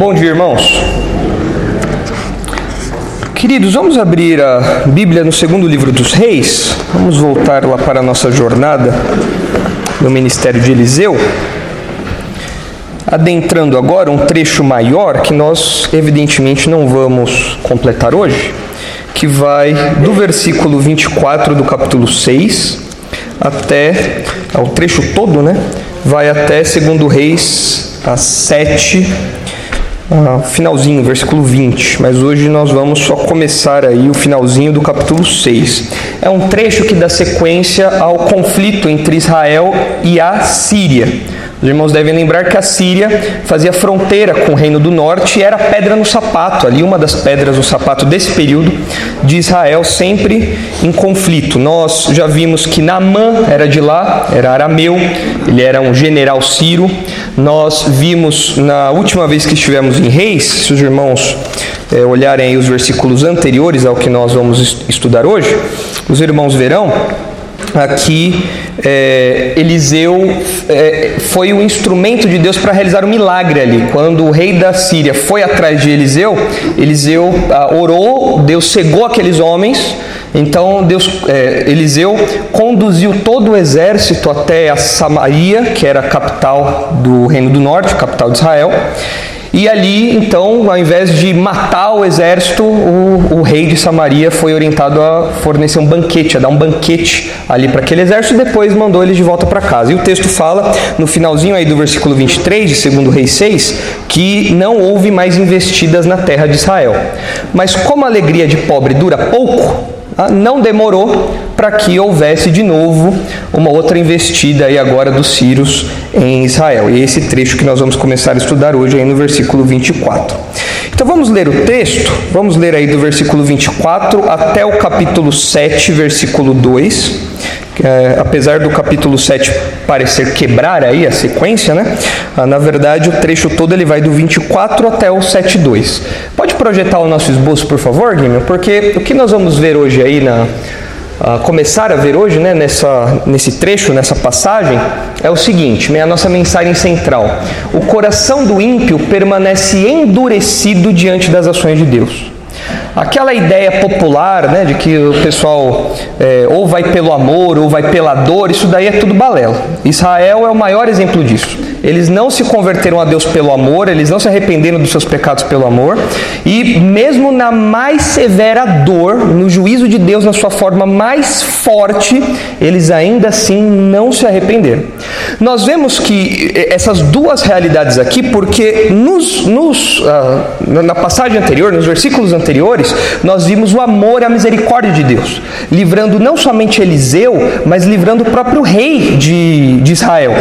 Bom dia, irmãos. Queridos, vamos abrir a Bíblia no segundo livro dos Reis. Vamos voltar lá para a nossa jornada no ministério de Eliseu. Adentrando agora um trecho maior que nós, evidentemente, não vamos completar hoje, que vai do versículo 24 do capítulo 6 até o trecho todo, né? Vai até segundo Reis a 7 ah, finalzinho, versículo 20, mas hoje nós vamos só começar aí o finalzinho do capítulo 6. É um trecho que dá sequência ao conflito entre Israel e a Síria. Os irmãos devem lembrar que a Síria fazia fronteira com o Reino do Norte e era pedra no sapato, ali uma das pedras no sapato desse período de Israel, sempre em conflito. Nós já vimos que Naamã era de lá, era arameu, ele era um general sírio. Nós vimos na última vez que estivemos em Reis, se os irmãos é, olharem os versículos anteriores ao que nós vamos estudar hoje, os irmãos verão aqui é, Eliseu é, foi o instrumento de Deus para realizar o um milagre ali. Quando o rei da Síria foi atrás de Eliseu, Eliseu ah, orou, Deus cegou aqueles homens. Então Deus, é, Eliseu conduziu todo o exército até a Samaria, que era a capital do Reino do Norte, capital de Israel. E ali, então, ao invés de matar o exército, o, o, rei de Samaria foi orientado a fornecer um banquete, a dar um banquete ali para aquele exército e depois mandou eles de volta para casa. E o texto fala, no finalzinho aí do versículo 23 de 2 Rei 6, que não houve mais investidas na terra de Israel. Mas como a alegria de pobre dura pouco, ah, não demorou para que houvesse de novo uma outra investida aí agora dos sírios em Israel. E esse trecho que nós vamos começar a estudar hoje aí no versículo 24. Então vamos ler o texto, vamos ler aí do versículo 24 até o capítulo 7, versículo 2. É, apesar do capítulo 7 parecer quebrar aí a sequência, né? Ah, na verdade, o trecho todo ele vai do 24 até o 7.2. Pode projetar o nosso esboço, por favor, Guilherme? Porque o que nós vamos ver hoje aí na, Começar a ver hoje, né, nessa, nesse trecho, nessa passagem, é o seguinte: é a nossa mensagem central. O coração do ímpio permanece endurecido diante das ações de Deus. Aquela ideia popular né, de que o pessoal é, ou vai pelo amor ou vai pela dor, isso daí é tudo balela. Israel é o maior exemplo disso. Eles não se converteram a Deus pelo amor, eles não se arrependeram dos seus pecados pelo amor, e mesmo na mais severa dor, no juízo de Deus, na sua forma mais forte, eles ainda assim não se arrependeram. Nós vemos que essas duas realidades aqui, porque nos, nos, uh, na passagem anterior, nos versículos anteriores, nós vimos o amor e a misericórdia de Deus, livrando não somente Eliseu, mas livrando o próprio rei de, de Israel.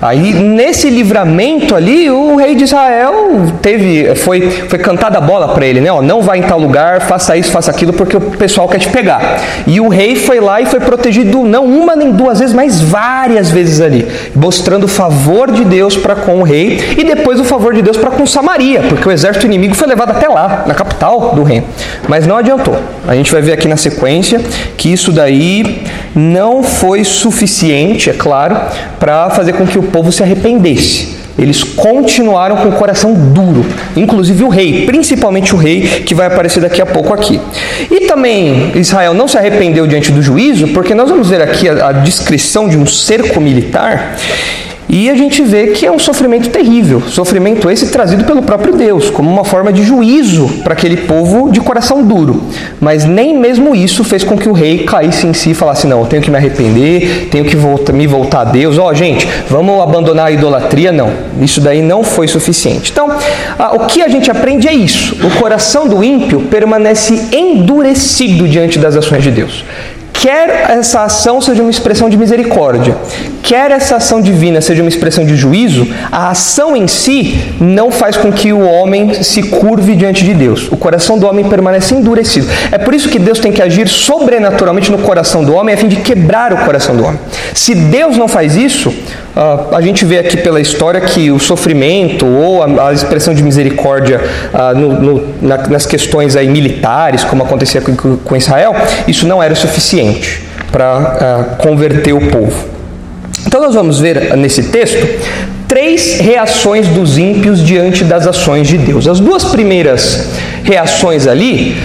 Aí, nesse livramento ali, o rei de Israel teve, foi, foi cantada a bola para ele, né? Ó, não vai em tal lugar, faça isso, faça aquilo, porque o pessoal quer te pegar. E o rei foi lá e foi protegido, não uma nem duas vezes, mas várias vezes ali, mostrando o favor de Deus para com o rei e depois o favor de Deus para com Samaria, porque o exército inimigo foi levado até lá, na capital do reino. Mas não adiantou. A gente vai ver aqui na sequência que isso daí não foi suficiente, é claro, para fazer com que o povo se arrependesse. Eles continuaram com o coração duro, inclusive o rei, principalmente o rei que vai aparecer daqui a pouco aqui. E também Israel não se arrependeu diante do juízo, porque nós vamos ver aqui a, a descrição de um cerco militar e a gente vê que é um sofrimento terrível, sofrimento esse trazido pelo próprio Deus, como uma forma de juízo para aquele povo de coração duro. Mas nem mesmo isso fez com que o rei caísse em si e falasse: não, eu tenho que me arrepender, tenho que voltar, me voltar a Deus. Ó, oh, gente, vamos abandonar a idolatria? Não, isso daí não foi suficiente. Então, o que a gente aprende é isso: o coração do ímpio permanece endurecido diante das ações de Deus. Quer essa ação seja uma expressão de misericórdia, quer essa ação divina seja uma expressão de juízo, a ação em si não faz com que o homem se curve diante de Deus. O coração do homem permanece endurecido. É por isso que Deus tem que agir sobrenaturalmente no coração do homem a fim de quebrar o coração do homem. Se Deus não faz isso, Uh, a gente vê aqui pela história que o sofrimento ou a, a expressão de misericórdia uh, no, no, na, nas questões aí militares, como acontecia com, com Israel, isso não era suficiente para uh, converter o povo. Então nós vamos ver nesse texto três reações dos ímpios diante das ações de Deus. As duas primeiras reações ali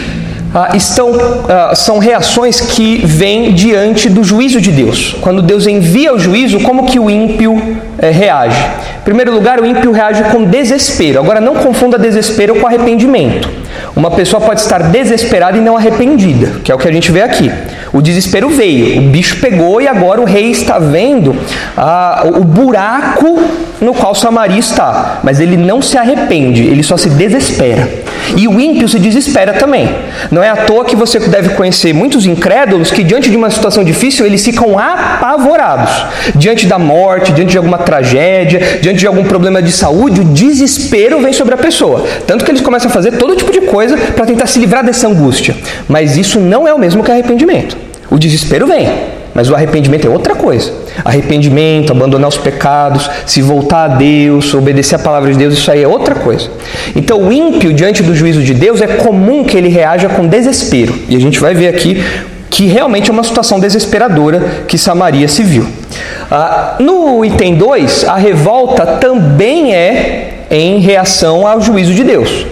ah, estão, ah, são reações que vêm diante do juízo de Deus. Quando Deus envia o juízo, como que o ímpio eh, reage? Em primeiro lugar, o ímpio reage com desespero. Agora, não confunda desespero com arrependimento. Uma pessoa pode estar desesperada e não arrependida, que é o que a gente vê aqui. O desespero veio, o bicho pegou e agora o rei está vendo ah, o buraco no qual Samaria está, mas ele não se arrepende, ele só se desespera. E o ímpio se desespera também. Não é à toa que você deve conhecer muitos incrédulos que, diante de uma situação difícil, eles ficam apavorados. Diante da morte, diante de alguma tragédia, diante de algum problema de saúde, o desespero vem sobre a pessoa. Tanto que eles começam a fazer todo tipo de coisa para tentar se livrar dessa angústia. Mas isso não é o mesmo que arrependimento. O desespero vem, mas o arrependimento é outra coisa. Arrependimento, abandonar os pecados, se voltar a Deus, obedecer a palavra de Deus, isso aí é outra coisa. Então, o ímpio, diante do juízo de Deus, é comum que ele reaja com desespero. E a gente vai ver aqui que realmente é uma situação desesperadora que Samaria se viu. Ah, no item 2, a revolta também é em reação ao juízo de Deus.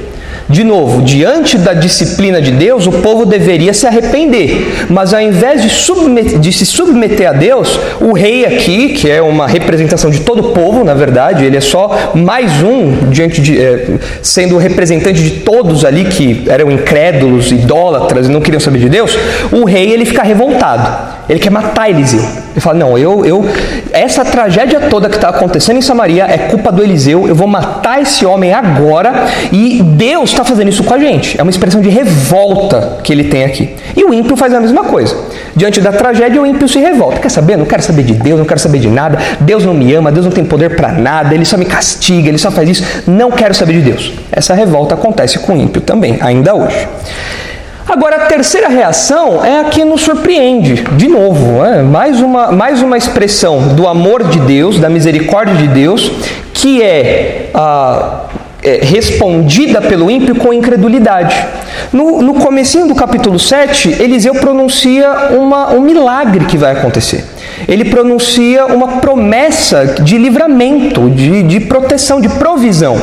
De novo, diante da disciplina de Deus, o povo deveria se arrepender, mas ao invés de, submeter, de, se submeter a Deus, o rei aqui, que é uma representação de todo o povo, na verdade, ele é só mais um diante de, é, sendo o representante de todos ali que eram incrédulos, idólatras e não queriam saber de Deus. O rei ele fica revoltado. Ele quer matar Eliseu. Ele fala: Não, eu, eu, essa tragédia toda que está acontecendo em Samaria é culpa do Eliseu. Eu vou matar esse homem agora. E Deus está fazendo isso com a gente. É uma expressão de revolta que ele tem aqui. E o ímpio faz a mesma coisa. Diante da tragédia, o ímpio se revolta. Quer saber? Não quero saber de Deus, não quero saber de nada. Deus não me ama, Deus não tem poder para nada. Ele só me castiga, ele só faz isso. Não quero saber de Deus. Essa revolta acontece com o ímpio também, ainda hoje. Agora, a terceira reação é a que nos surpreende, de novo, é mais, uma, mais uma expressão do amor de Deus, da misericórdia de Deus, que é, é respondida pelo ímpio com incredulidade. No, no comecinho do capítulo 7, Eliseu pronuncia uma, um milagre que vai acontecer. Ele pronuncia uma promessa de livramento, de, de proteção, de provisão.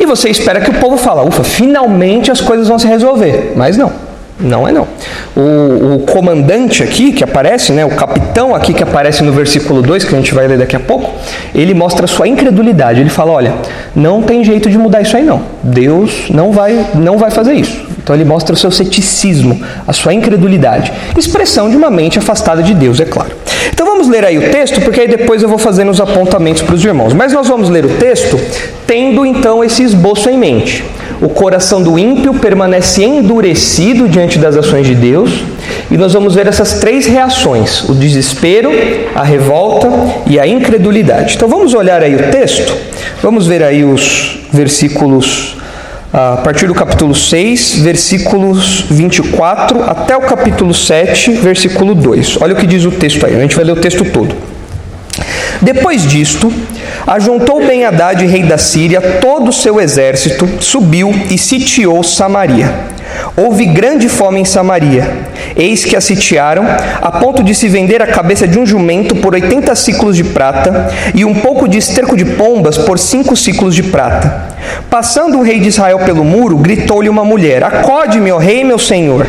E você espera que o povo fale, ufa, finalmente as coisas vão se resolver. Mas não. Não é não. O, o, comandante aqui que aparece, né, o capitão aqui que aparece no versículo 2, que a gente vai ler daqui a pouco, ele mostra sua incredulidade. Ele fala: olha, não tem jeito de mudar isso aí não. Deus não vai, não vai fazer isso. Então ele mostra o seu ceticismo, a sua incredulidade. Expressão de uma mente afastada de Deus, é claro. Então vamos ler aí o texto, porque aí depois eu vou fazendo os apontamentos para os irmãos. Mas nós vamos ler o texto tendo então esse esboço em mente. O coração do ímpio permanece endurecido diante das ações de Deus, e nós vamos ver essas três reações: o desespero, a revolta e a incredulidade. Então vamos olhar aí o texto, vamos ver aí os versículos a partir do capítulo 6, versículos 24 até o capítulo 7, versículo 2. Olha o que diz o texto aí, a gente vai ler o texto todo. Depois disto, ajuntou ben Haddad, rei da Síria, todo o seu exército, subiu e sitiou Samaria. Houve grande fome em Samaria. Eis que a sitiaram, a ponto de se vender a cabeça de um jumento por oitenta ciclos de prata, e um pouco de esterco de pombas por cinco ciclos de prata. Passando o rei de Israel pelo muro, gritou-lhe uma mulher: Acode-me, ó rei, meu senhor.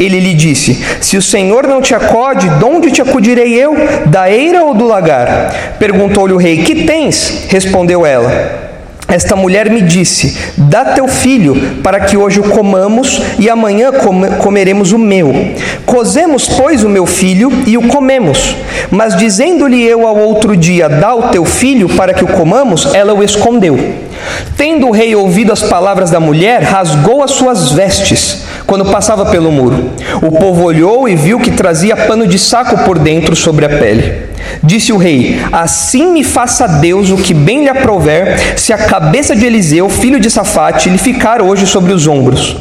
Ele lhe disse: Se o senhor não te acode, de onde te acudirei eu? Da eira ou do lagar? Perguntou-lhe o rei: Que tens? Respondeu ela. Esta mulher me disse: Dá teu filho, para que hoje o comamos e amanhã comeremos o meu. Cozemos, pois, o meu filho e o comemos. Mas dizendo-lhe eu ao outro dia: Dá o teu filho, para que o comamos, ela o escondeu. Tendo o rei ouvido as palavras da mulher, rasgou as suas vestes quando passava pelo muro. O povo olhou e viu que trazia pano de saco por dentro sobre a pele. Disse o rei: Assim me faça Deus o que bem lhe aprouver, se a cabeça de Eliseu, filho de Safate, lhe ficar hoje sobre os ombros.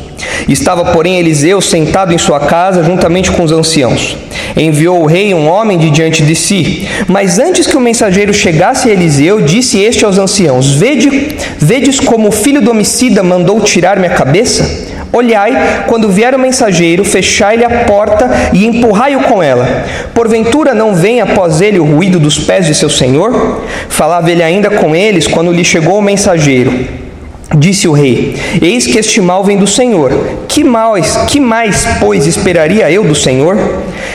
Estava, porém, Eliseu sentado em sua casa, juntamente com os anciãos. Enviou o rei um homem de diante de si. Mas antes que o mensageiro chegasse a Eliseu, disse este aos anciãos: Vede, Vedes como o filho do homicida mandou tirar minha cabeça? Olhai, quando vier o mensageiro, fechai-lhe a porta e empurrai-o com ela. Porventura não vem após ele o ruído dos pés de seu senhor? Falava ele ainda com eles quando lhe chegou o mensageiro. Disse o rei: Eis que este mal vem do Senhor. Que mais, que mais, pois, esperaria eu do Senhor?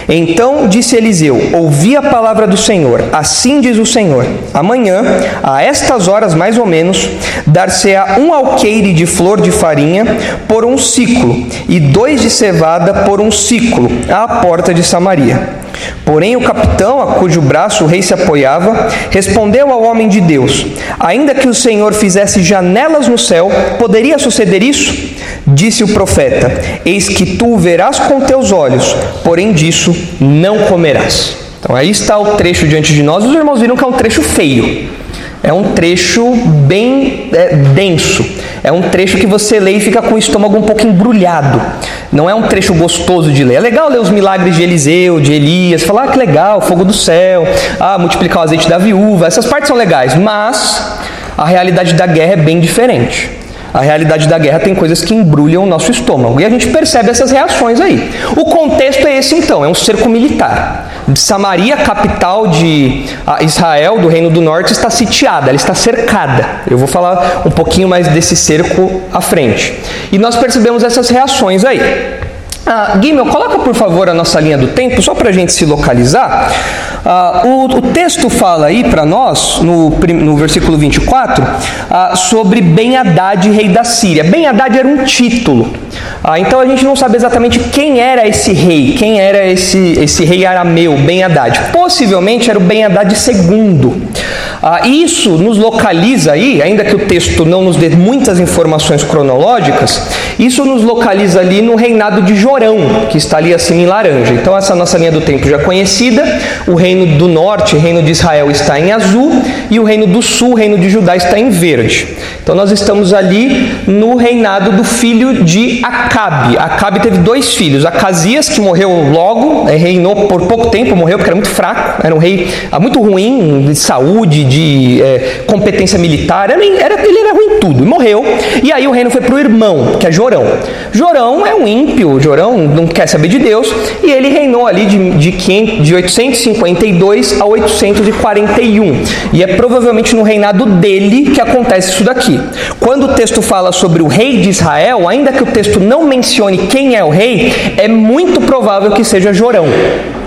Então disse Eliseu: Ouvi a palavra do Senhor. Assim diz o Senhor: Amanhã, a estas horas mais ou menos, dar-se-á um alqueire de flor de farinha por um ciclo, e dois de cevada por um ciclo, à porta de Samaria. Porém, o capitão, a cujo braço o rei se apoiava, respondeu ao homem de Deus: Ainda que o Senhor fizesse janelas no céu, poderia suceder isso? Disse o profeta: Eis que tu verás com teus olhos, porém disso não comerás. Então aí está o trecho diante de nós. Os irmãos viram que é um trecho feio. É um trecho bem é, denso. É um trecho que você lê e fica com o estômago um pouco embrulhado. Não é um trecho gostoso de ler. É legal ler os milagres de Eliseu, de Elias, falar ah, que legal, fogo do céu, ah, multiplicar o azeite da viúva. Essas partes são legais, mas a realidade da guerra é bem diferente. A realidade da guerra tem coisas que embrulham o nosso estômago. E a gente percebe essas reações aí. O contexto é esse então, é um cerco militar. Samaria, capital de Israel, do Reino do Norte, está sitiada, ela está cercada. Eu vou falar um pouquinho mais desse cerco à frente. E nós percebemos essas reações aí. Ah, Guimel, coloca por favor a nossa linha do tempo, só para a gente se localizar. Ah, o, o, texto fala aí para nós, no, no versículo 24, ah, sobre Ben Haddad, rei da Síria. Ben Haddad era um título. Ah, então a gente não sabe exatamente quem era esse rei, quem era esse, esse rei arameu, Ben Haddad. Possivelmente era o Ben Haddad II. Ah, isso nos localiza aí, ainda que o texto não nos dê muitas informações cronológicas, isso nos localiza ali no reinado de Que está ali assim em laranja. Então essa nossa linha do tempo já conhecida, o reino do norte, reino de Israel está em azul e o reino do sul, reino de Judá está em verde. Então nós estamos ali no reinado do filho de Acabe. Acabe teve dois filhos, Acasias, que morreu logo, é, reinou por pouco tempo, morreu porque era muito fraco, era um rei ah, muito ruim de saúde, de é, competência militar, era, era, ele era ruim tudo, e morreu. E aí o reino foi para o irmão, que é Jorão. Jorão é um ímpio, Jorão não quer saber de Deus, e ele reinou ali de, de, 500, de 852 a 841. E é provavelmente no reinado dele que acontece isso daqui. Quando o texto fala sobre o rei de Israel, ainda que o texto não mencione quem é o rei, é muito provável que seja Jorão.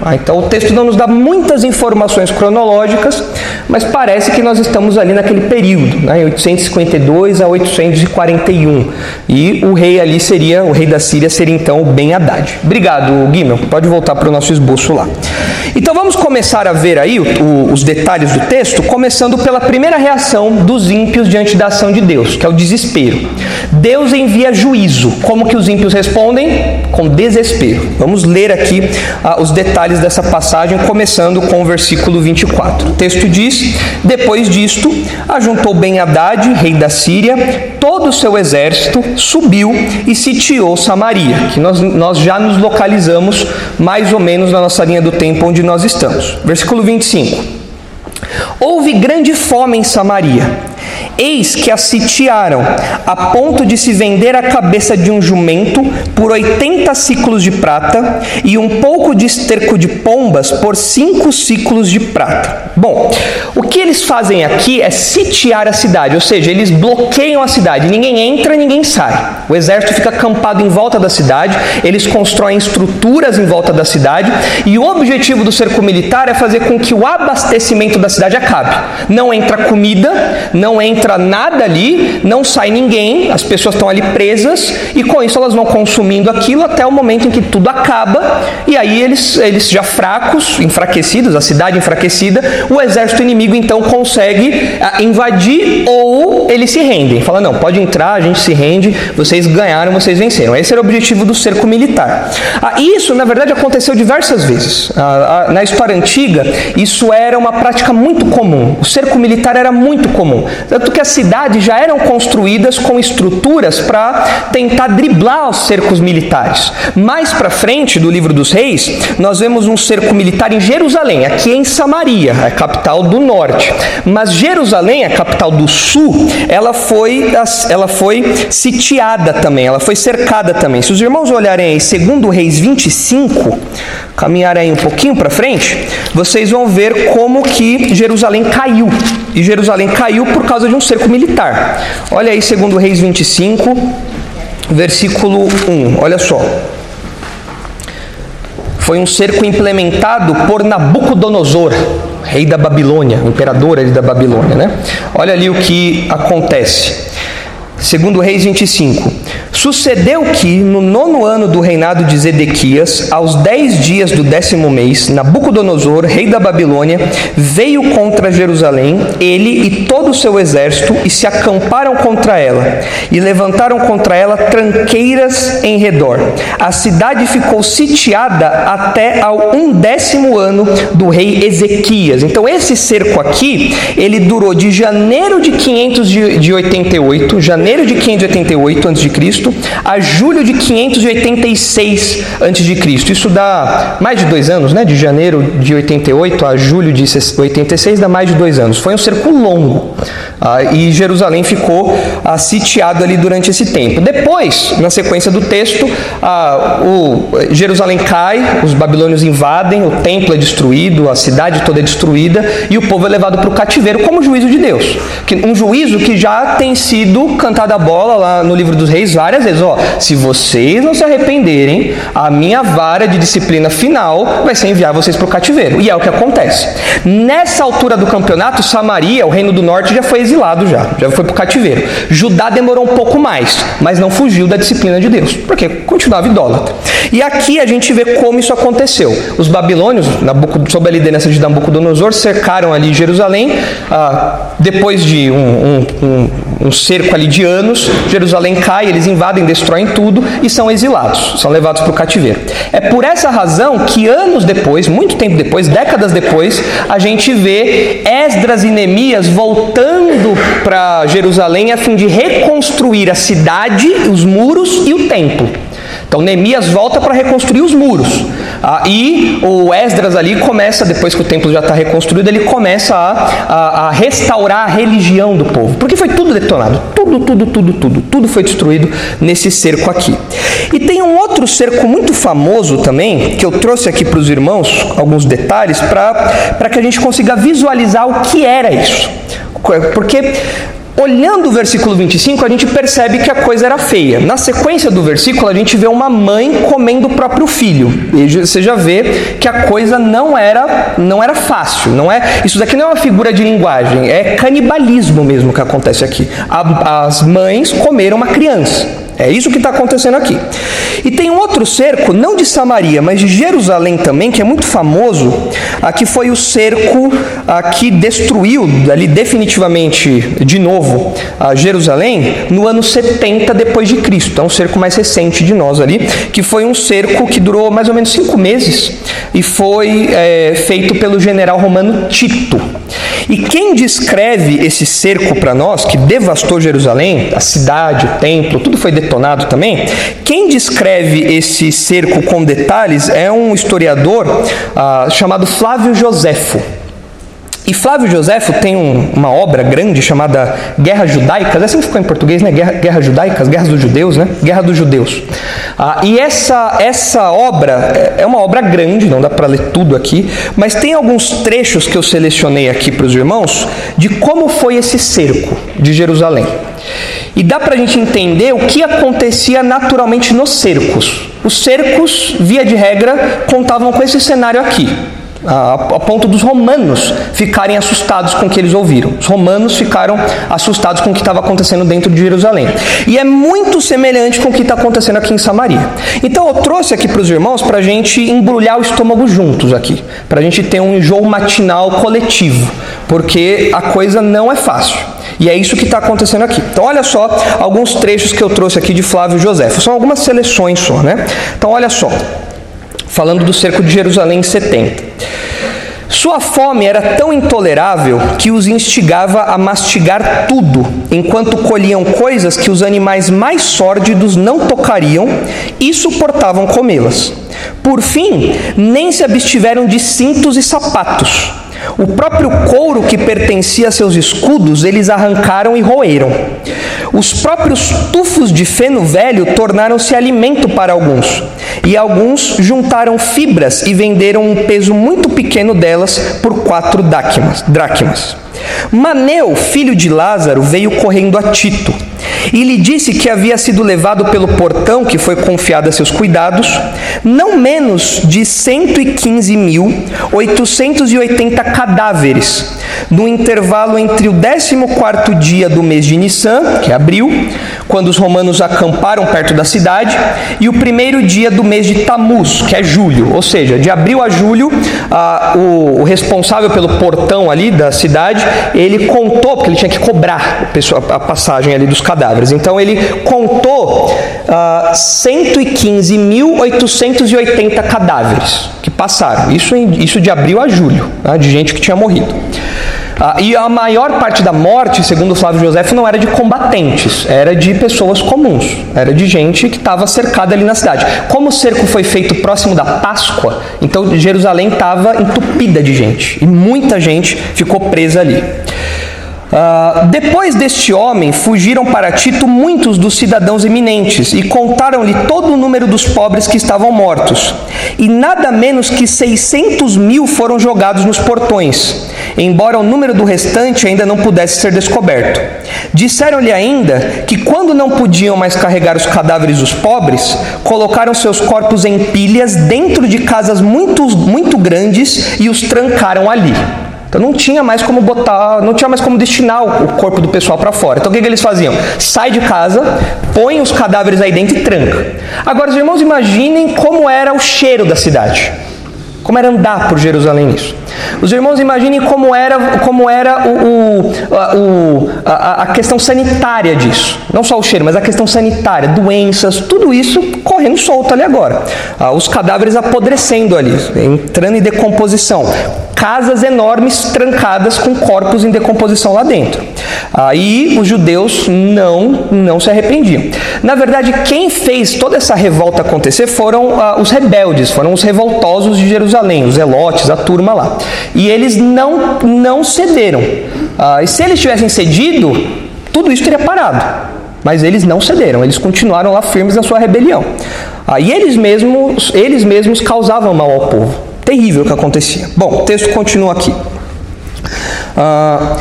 Ah, então o texto não nos dá muitas informações cronológicas, mas parece que nós estamos ali naquele período, né, 852 a 841. E o rei ali seria, o rei da Síria seria então o Ben Haddad. Obrigado, Guimel. Pode voltar para o nosso esboço lá. Então vamos começar a ver aí o, o, os detalhes do texto, começando pela primeira reação dos ímpios diante da ação de Deus, que é o desespero. Deus envia juízo. Como que os ímpios respondem? Com desespero. Vamos ler aqui ah, os detalhes detalhes dessa passagem, começando com o versículo 24. O texto diz: Depois disto, ajuntou Ben Haddad, rei da Síria, todo o seu exército, subiu e sitiou Samaria, que nós, nós já nos localizamos mais ou menos na nossa linha do tempo onde nós estamos. Versículo 25. Houve grande fome em Samaria Eis que a sitiaram, a ponto de se vender a cabeça de um jumento por oitenta ciclos de prata e um pouco de esterco de pombas por cinco ciclos de prata. Bom, o que eles fazem aqui é sitiar a cidade, ou seja, eles bloqueiam a cidade. Ninguém entra, ninguém sai. O exército fica acampado em volta da cidade, eles constroem estruturas em volta da cidade e o objetivo do cerco militar é fazer com que o abastecimento da cidade acabe. Não entra comida, não entra entra nada ali, não sai ninguém, as pessoas estão ali presas e com isso elas vão consumindo aquilo até o momento em que tudo acaba e aí eles, eles já fracos, enfraquecidos, a cidade enfraquecida, o exército inimigo então consegue ah, invadir ou eles se rendem. Fala, não, pode entrar, a gente se rende, vocês ganharam, vocês venceram. Esse era o objetivo do cerco militar. Ah, isso, na verdade, aconteceu diversas vezes. Ah, na história antiga, isso era uma prática muito comum. O cerco militar era muito comum. Tanto que que as cidades já eram construídas com estruturas para tentar driblar os cercos militares. Mais para frente do livro dos reis, nós vemos um cerco militar em Jerusalém, aqui em Samaria, a capital do norte. Mas Jerusalém, a capital do sul, ela foi, ela foi sitiada também, ela foi cercada também. Se os irmãos olharem aí, segundo Reis 25, caminharem aí um pouquinho para frente, vocês vão ver como que Jerusalém caiu. E Jerusalém caiu por causa de um cerco militar. Olha aí, segundo Reis 25, versículo 1. Olha só. Foi um cerco implementado por Nabucodonosor, rei da Babilônia, imperador ali da Babilônia, né? Olha ali o que acontece. Segundo Reis 25. Sucedeu que, no nono ano do reinado de Zedequias, aos dez dias do décimo mês, Nabucodonosor, rei da Babilônia, veio contra Jerusalém, ele e todo o seu exército, e se acamparam contra ela, e levantaram contra ela tranqueiras em redor. A cidade ficou sitiada até ao undécimo ano do rei Ezequias. Então, esse cerco aqui, ele durou de janeiro de 588, janeiro de 588 a.C., a julho de 586 a.C. Isso dá mais de dois anos, né? De janeiro de 88 a julho de 86 dá mais de dois anos. Foi um cerco longo ah, e Jerusalém ficou ah, sitiado ali durante esse tempo. Depois, na sequência do texto, ah, o Jerusalém cai, os babilônios invadem, o templo é destruído, a cidade toda é destruída e o povo é levado para o cativeiro como juízo de Deus. Um juízo que já tem sido cantado a bola lá no livro dos reis várias vezes. Ó, se vocês não se arrependerem, a minha vara de disciplina final vai ser enviar vocês para o cativeiro. E é o que acontece. Nessa altura do campeonato, Samaria, o reino do norte, já foi exilado já, já foi para o cativeiro. Judá demorou um pouco mais, mas não fugiu da disciplina de Deus, porque continuava idólatra. E aqui a gente vê como isso aconteceu. Os babilônios, sob a liderança de Nabucodonosor, cercaram ali Jerusalém. Ah, depois de um, um, um, cerco ali de anos, Jerusalém cai, eles invadem, destroem tudo e são exilados, são levados para o cativeiro. É por essa razão que anos depois, muito tempo depois, décadas depois, a gente vê Esdras e Neemias voltando para Jerusalém a fim de reconstruir a cidade, os muros e o templo. Então Neemias volta para reconstruir os muros. Ah, e o Esdras ali começa, depois que o templo já está reconstruído, ele começa a, a, a, restaurar a religião do povo. Porque foi tudo detonado. Tudo, tudo, tudo, tudo. Tudo foi destruído nesse cerco aqui. E tem um outro cerco muito famoso também, que eu trouxe aqui para os irmãos, alguns detalhes, para que a gente consiga visualizar o que era isso. Porque Olhando o versículo 25, a gente percebe que a coisa era feia. Na sequência do versículo, a gente vê uma mãe comendo o próprio filho. E você já vê que a coisa não era, não era fácil. Não é, isso daqui não é uma figura de linguagem, é canibalismo mesmo que acontece aqui. as mães comeram uma criança. É isso que está acontecendo aqui. E tem um outro cerco, não de Samaria, mas de Jerusalém também, que é muito famoso, aqui foi o cerco que destruiu ali definitivamente de novo a Jerusalém no ano 70 depois de Cristo. É um cerco mais recente de nós ali, que foi um cerco que durou mais ou menos cinco meses e foi é, feito pelo general romano Tito. E quem descreve esse cerco para nós, que devastou Jerusalém, a cidade, o templo, tudo foi detonado também, quem descreve esse cerco com detalhes é um historiador ah, chamado Flávio Joséfo. E Flávio Joséfo tem um, uma obra grande chamada Guerras Judaicas, é assim que ficou em português, né? Guerra, Guerras Judaicas, Guerras dos Judeus, né? Guerra dos Judeus. Ah, e essa, essa obra é, é uma obra grande, não dá para ler tudo aqui, mas tem alguns trechos que eu selecionei aqui para os irmãos de como foi esse cerco de Jerusalém. E dá para a gente entender o que acontecia naturalmente nos cercos. Os cercos, via de regra, contavam com esse cenário aqui a, ponto dos romanos ficarem assustados com o que eles ouviram. Os romanos ficaram assustados com o que estava acontecendo dentro de Jerusalém. E é muito semelhante com o que está acontecendo aqui em Samaria. Então eu trouxe aqui para os irmãos para a gente embrulhar o estômago juntos aqui, para a gente ter um enjoo matinal coletivo, porque a coisa não é fácil. E é isso que está acontecendo aqui. Então, olha só alguns trechos que eu trouxe aqui de Flávio José. São algumas seleções só, né? Então, olha só falando do cerco de Jerusalém em 70. Sua fome era tão intolerável que os instigava a mastigar tudo, enquanto colhiam coisas que os animais mais sórdidos não tocariam e suportavam comê-las. Por fim, nem se abstiveram de cintos e sapatos O próprio couro que pertencia a seus escudos eles arrancaram e roeram. Os próprios tufos de feno velho tornaram-se alimento para alguns, e alguns juntaram fibras e venderam um peso muito pequeno delas por quatro dracmas. Maneu, filho de Lázaro, veio correndo a Tito e lhe disse que havia sido levado pelo portão que foi confiado a seus cuidados, não menos de 115.880 cadáveres, no intervalo entre o 14º dia do mês de Nissan, que é abril, quando os romanos acamparam perto da cidade, e o primeiro dia do mês de Tamuz, que é julho, ou seja, de abril a julho, ah, o, o, responsável pelo portão ali da cidade, ele contou, porque ele tinha que cobrar a passagem ali dos cadáveres, então ele contou ah, 115.880 cadáveres que passaram, isso, isso de abril a julho, né, de gente que tinha morrido. Ah, e a maior parte da morte, segundo Flávio José, não era de combatentes, era de pessoas comuns, era de gente que estava cercada ali na cidade. Como o cerco foi feito próximo da Páscoa, então Jerusalém estava entupida de gente e muita gente ficou presa ali. Uh, depois deste homem, fugiram para Tito muitos dos cidadãos eminentes e contaram-lhe todo o número dos pobres que estavam mortos. E nada menos que seiscentos mil foram jogados nos portões, embora o número do restante ainda não pudesse ser descoberto. Disseram-lhe ainda que, quando não podiam mais carregar os cadáveres dos pobres, colocaram seus corpos em pilhas dentro de casas muito, muito grandes e os trancaram ali. Então não tinha mais como botar, não tinha mais como destinar o corpo do pessoal para fora. Então o que, que, eles faziam? Sai de casa, põe os cadáveres aí dentro e tranca. Agora os irmãos imaginem como era o cheiro da cidade. Como era andar por Jerusalém isso? Os irmãos imaginem como era, como era o, o, o a, a, questão sanitária disso. Não só o cheiro, mas a questão sanitária, doenças, tudo isso correndo solto ali agora. Ah, os cadáveres apodrecendo ali, entrando em decomposição. Casas enormes trancadas com corpos em decomposição lá dentro. Aí os judeus não, não se arrependiam. Na verdade, quem fez toda essa revolta acontecer foram ah, os rebeldes, foram os revoltosos de Jerusalém, os elotes, a turma lá. E eles não, não cederam. Ah, e se eles tivessem cedido, tudo isso teria parado. Mas eles não cederam, eles continuaram lá firmes na sua rebelião. Ah, eles mesmos, eles mesmos causavam mal ao povo. Terrível o que acontecia. Bom, o texto continua aqui. Ah,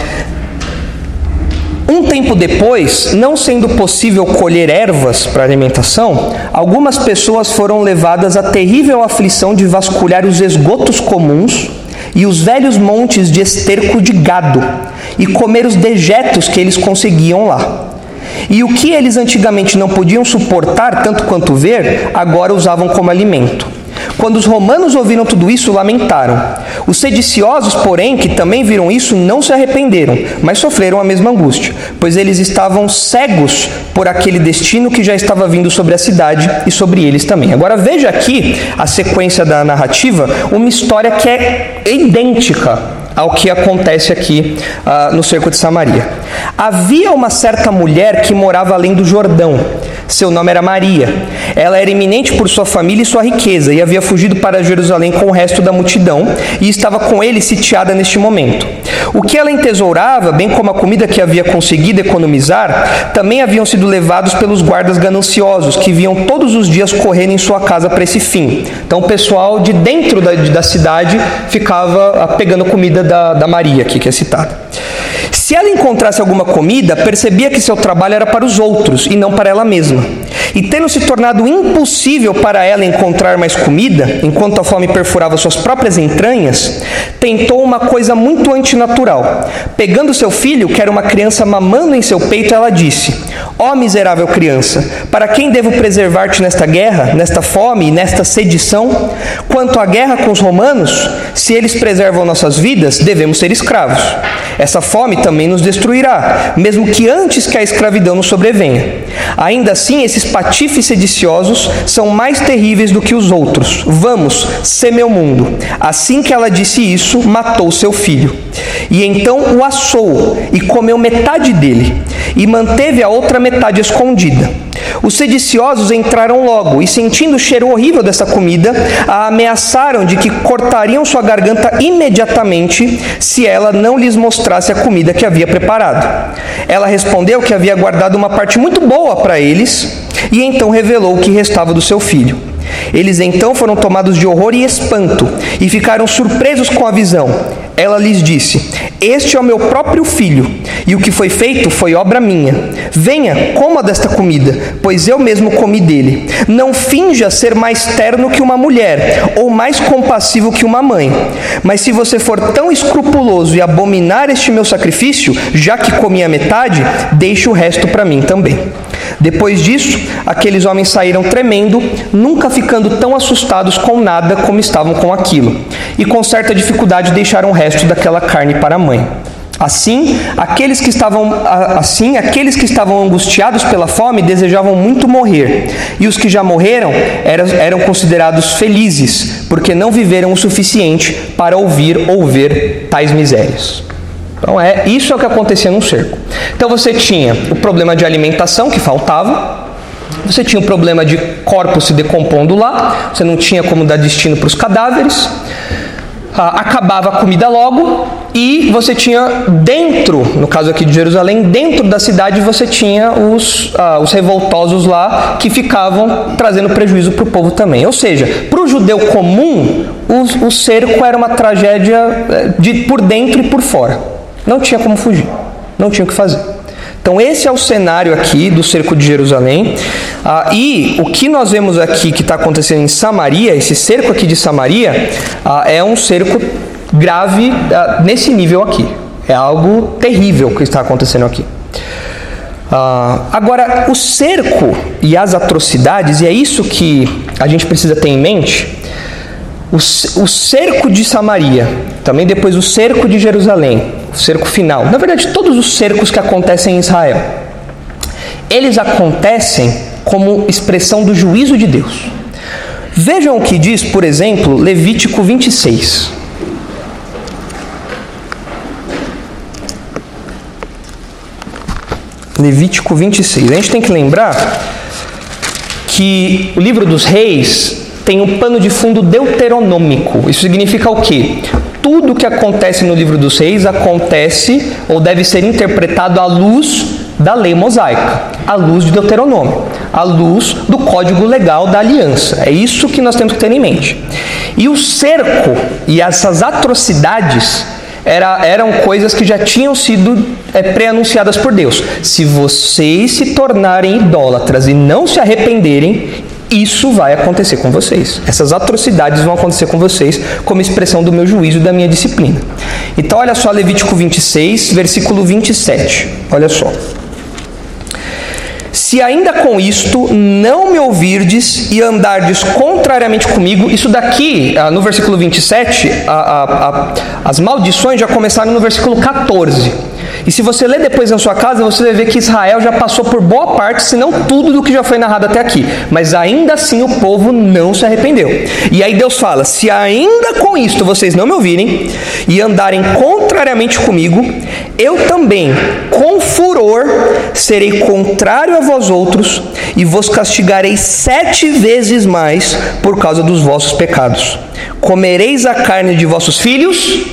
um tempo depois, não sendo possível colher ervas para alimentação, algumas pessoas foram levadas à terrível aflição de vasculhar os esgotos comuns e os velhos montes de esterco de gado e comer os dejetos que eles conseguiam lá. E o que eles antigamente não podiam suportar tanto quanto ver, agora usavam como alimento. Quando os romanos ouviram tudo isso, lamentaram. Os sediciosos, porém, que também viram isso, não se arrependeram, mas sofreram a mesma angústia, pois eles estavam cegos por aquele destino que já estava vindo sobre a cidade e sobre eles também. Agora veja aqui a sequência da narrativa, uma história que é idêntica ao que acontece aqui uh, no cerco de Samaria. Havia uma certa mulher que morava além do Jordão. Seu nome era Maria. Ela era eminente por sua família e sua riqueza e havia fugido para Jerusalém com o resto da multidão e estava com ele sitiada neste momento. O que ela entesourava, bem como a comida que havia conseguido economizar, também haviam sido levados pelos guardas gananciosos que viam todos os dias correr em sua casa para esse fim. Então o pessoal de dentro da, da cidade ficava pegando comida da, da Maria, aqui que é citada. Se ela encontrasse alguma comida, percebia que seu trabalho era para os outros e não para ela mesma. E tendo se tornado impossível para ela encontrar mais comida, enquanto a fome perfurava suas próprias entranhas, tentou uma coisa muito antinatural. Pegando seu filho, que era uma criança mamando em seu peito, ela disse: Ó oh, miserável criança, para quem devo preservar-te nesta guerra, nesta fome e nesta sedição? Quanto à guerra com os romanos, se eles preservam nossas vidas, devemos ser escravos. Essa fome também nos destruirá, mesmo que antes que a escravidão nos sobrevenha. Ainda assim, esses patifes sediciosos são mais terríveis do que os outros. Vamos, ser meu mundo. Assim que ela disse isso, matou seu filho. E então o assou e comeu metade dele, e manteve a outra metade escondida. Os sediciosos entraram logo e, sentindo o cheiro horrível dessa comida, a ameaçaram de que cortariam sua garganta imediatamente se ela não lhes mostrasse a comida que havia preparado. Ela respondeu que havia guardado uma parte muito boa para eles e então revelou o que restava do seu filho. Eles então foram tomados de horror e espanto e ficaram surpresos com a visão. Ela lhes disse: Este é o meu próprio filho, e o que foi feito foi obra minha. Venha, coma desta comida, pois eu mesmo comi dele. Não finja ser mais terno que uma mulher, ou mais compassivo que uma mãe. Mas se você for tão escrupuloso e abominar este meu sacrifício, já que comi a metade, deixe o resto para mim também. Depois disso, aqueles homens saíram tremendo, nunca ficando tão assustados com nada como estavam com aquilo, e com certa dificuldade deixaram o resto daquela carne para a mãe. Assim, aqueles que estavam assim, aqueles que estavam angustiados pela fome desejavam muito morrer, e os que já morreram eram, eram considerados felizes, porque não viveram o suficiente para ouvir ou ver tais misérias. Então é isso é o que acontecia no cerco. Então você tinha o problema de alimentação que faltava, você tinha o problema de corpos se decompondo lá, você não tinha como dar destino para os cadáveres, acabava a comida logo e você tinha dentro, no caso aqui de Jerusalém, dentro da cidade você tinha os, ah, os revoltosos lá que ficavam trazendo prejuízo para o povo também. Ou seja, para o judeu comum, o, o cerco era uma tragédia eh, de por dentro e por fora. Não tinha como fugir, não tinha o que fazer. Então, esse é o cenário aqui do cerco de Jerusalém. Ah, e o que nós vemos aqui que está acontecendo em Samaria, esse cerco aqui de Samaria, ah, é um cerco grave ah, nesse nível aqui. É algo terrível que está acontecendo aqui. Ah, agora, o cerco e as atrocidades, e é isso que a gente precisa ter em mente, o, o cerco de Samaria, também depois o cerco de Jerusalém, cerco final. Na verdade, todos os cercos que acontecem em Israel, eles acontecem como expressão do juízo de Deus. Vejam o que diz, por exemplo, Levítico 26. Levítico 26. A gente tem que lembrar que o livro dos reis tem um pano de fundo deuteronômico. Isso significa o quê? Tudo que acontece no livro dos reis acontece ou deve ser interpretado à luz da lei mosaica, à luz de Deuteronômio, à luz do código legal da aliança. É isso que nós temos que ter em mente. E o cerco e essas atrocidades era, eram coisas que já tinham sido é, pré-anunciadas por Deus. Se vocês se tornarem idólatras e não se arrependerem, isso vai acontecer com vocês. Essas atrocidades vão acontecer com vocês como expressão do meu juízo e da minha disciplina. Então, olha só Levítico 26, versículo 27. Olha só. Se ainda com isto não me ouvirdes e andardes contrariamente comigo, isso daqui, ah, no versículo 27, a, a, a, as maldições já começaram no versículo 14. E se você ler depois na sua casa, você vai ver que Israel já passou por boa parte, se não tudo do que já foi narrado até aqui. Mas ainda assim o povo não se arrependeu. E aí Deus fala: se ainda com isto vocês não me ouvirem e andarem contrariamente comigo, eu também, com furor, serei contrário a vós outros e vos castigarei sete vezes mais por causa dos vossos pecados. Comereis a carne de vossos filhos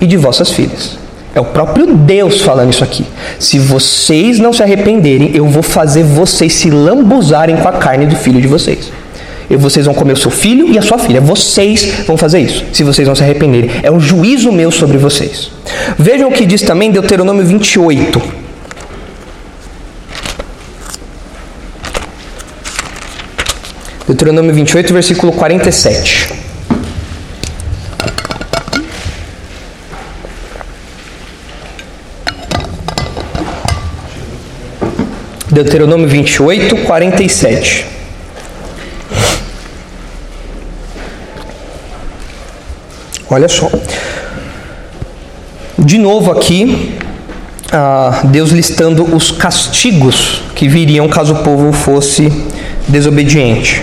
e de vossas filhas. É o próprio Deus falando isso aqui. Se vocês não se arrependerem, eu vou fazer vocês se lambuzarem com a carne do filho de vocês. E vocês vão comer o seu filho e a sua filha. Vocês vão fazer isso, se vocês não se arrependerem. É o juízo meu sobre vocês. Vejam o que diz também Deuteronômio 28. Deuteronômio 28, versículo 47. Deuteronômio 28, 47. Olha só. De novo aqui, ah, Deus listando os castigos que viriam caso o povo fosse desobediente.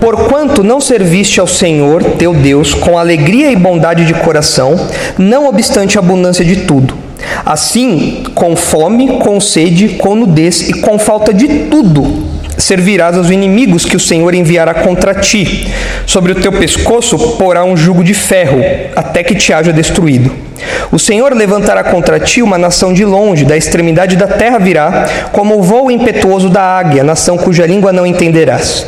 Porquanto não serviste ao Senhor teu Deus com alegria e bondade de coração, não obstante a abundância de tudo Assim, com fome, com sede, com nudez e com falta de tudo, servirás aos inimigos que o Senhor enviará contra ti. Sobre o teu pescoço porá um jugo de ferro, até que te haja destruído. O Senhor levantará contra ti uma nação de longe, da extremidade da terra virá, como o voo impetuoso da águia, nação cuja língua não entenderás.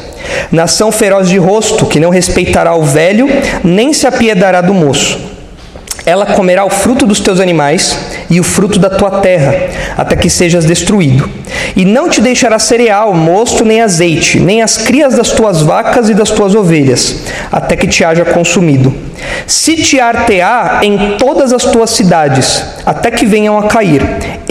Nação feroz de rosto, que não respeitará o velho, nem se apiedará do moço ela comerá o fruto dos teus animais e o fruto da tua terra, até que sejas destruído. E não te deixará cereal, mosto nem azeite, nem as crias das tuas vacas e das tuas ovelhas, até que te haja consumido. Sitiar-te-á em todas as tuas cidades, até que venham a cair,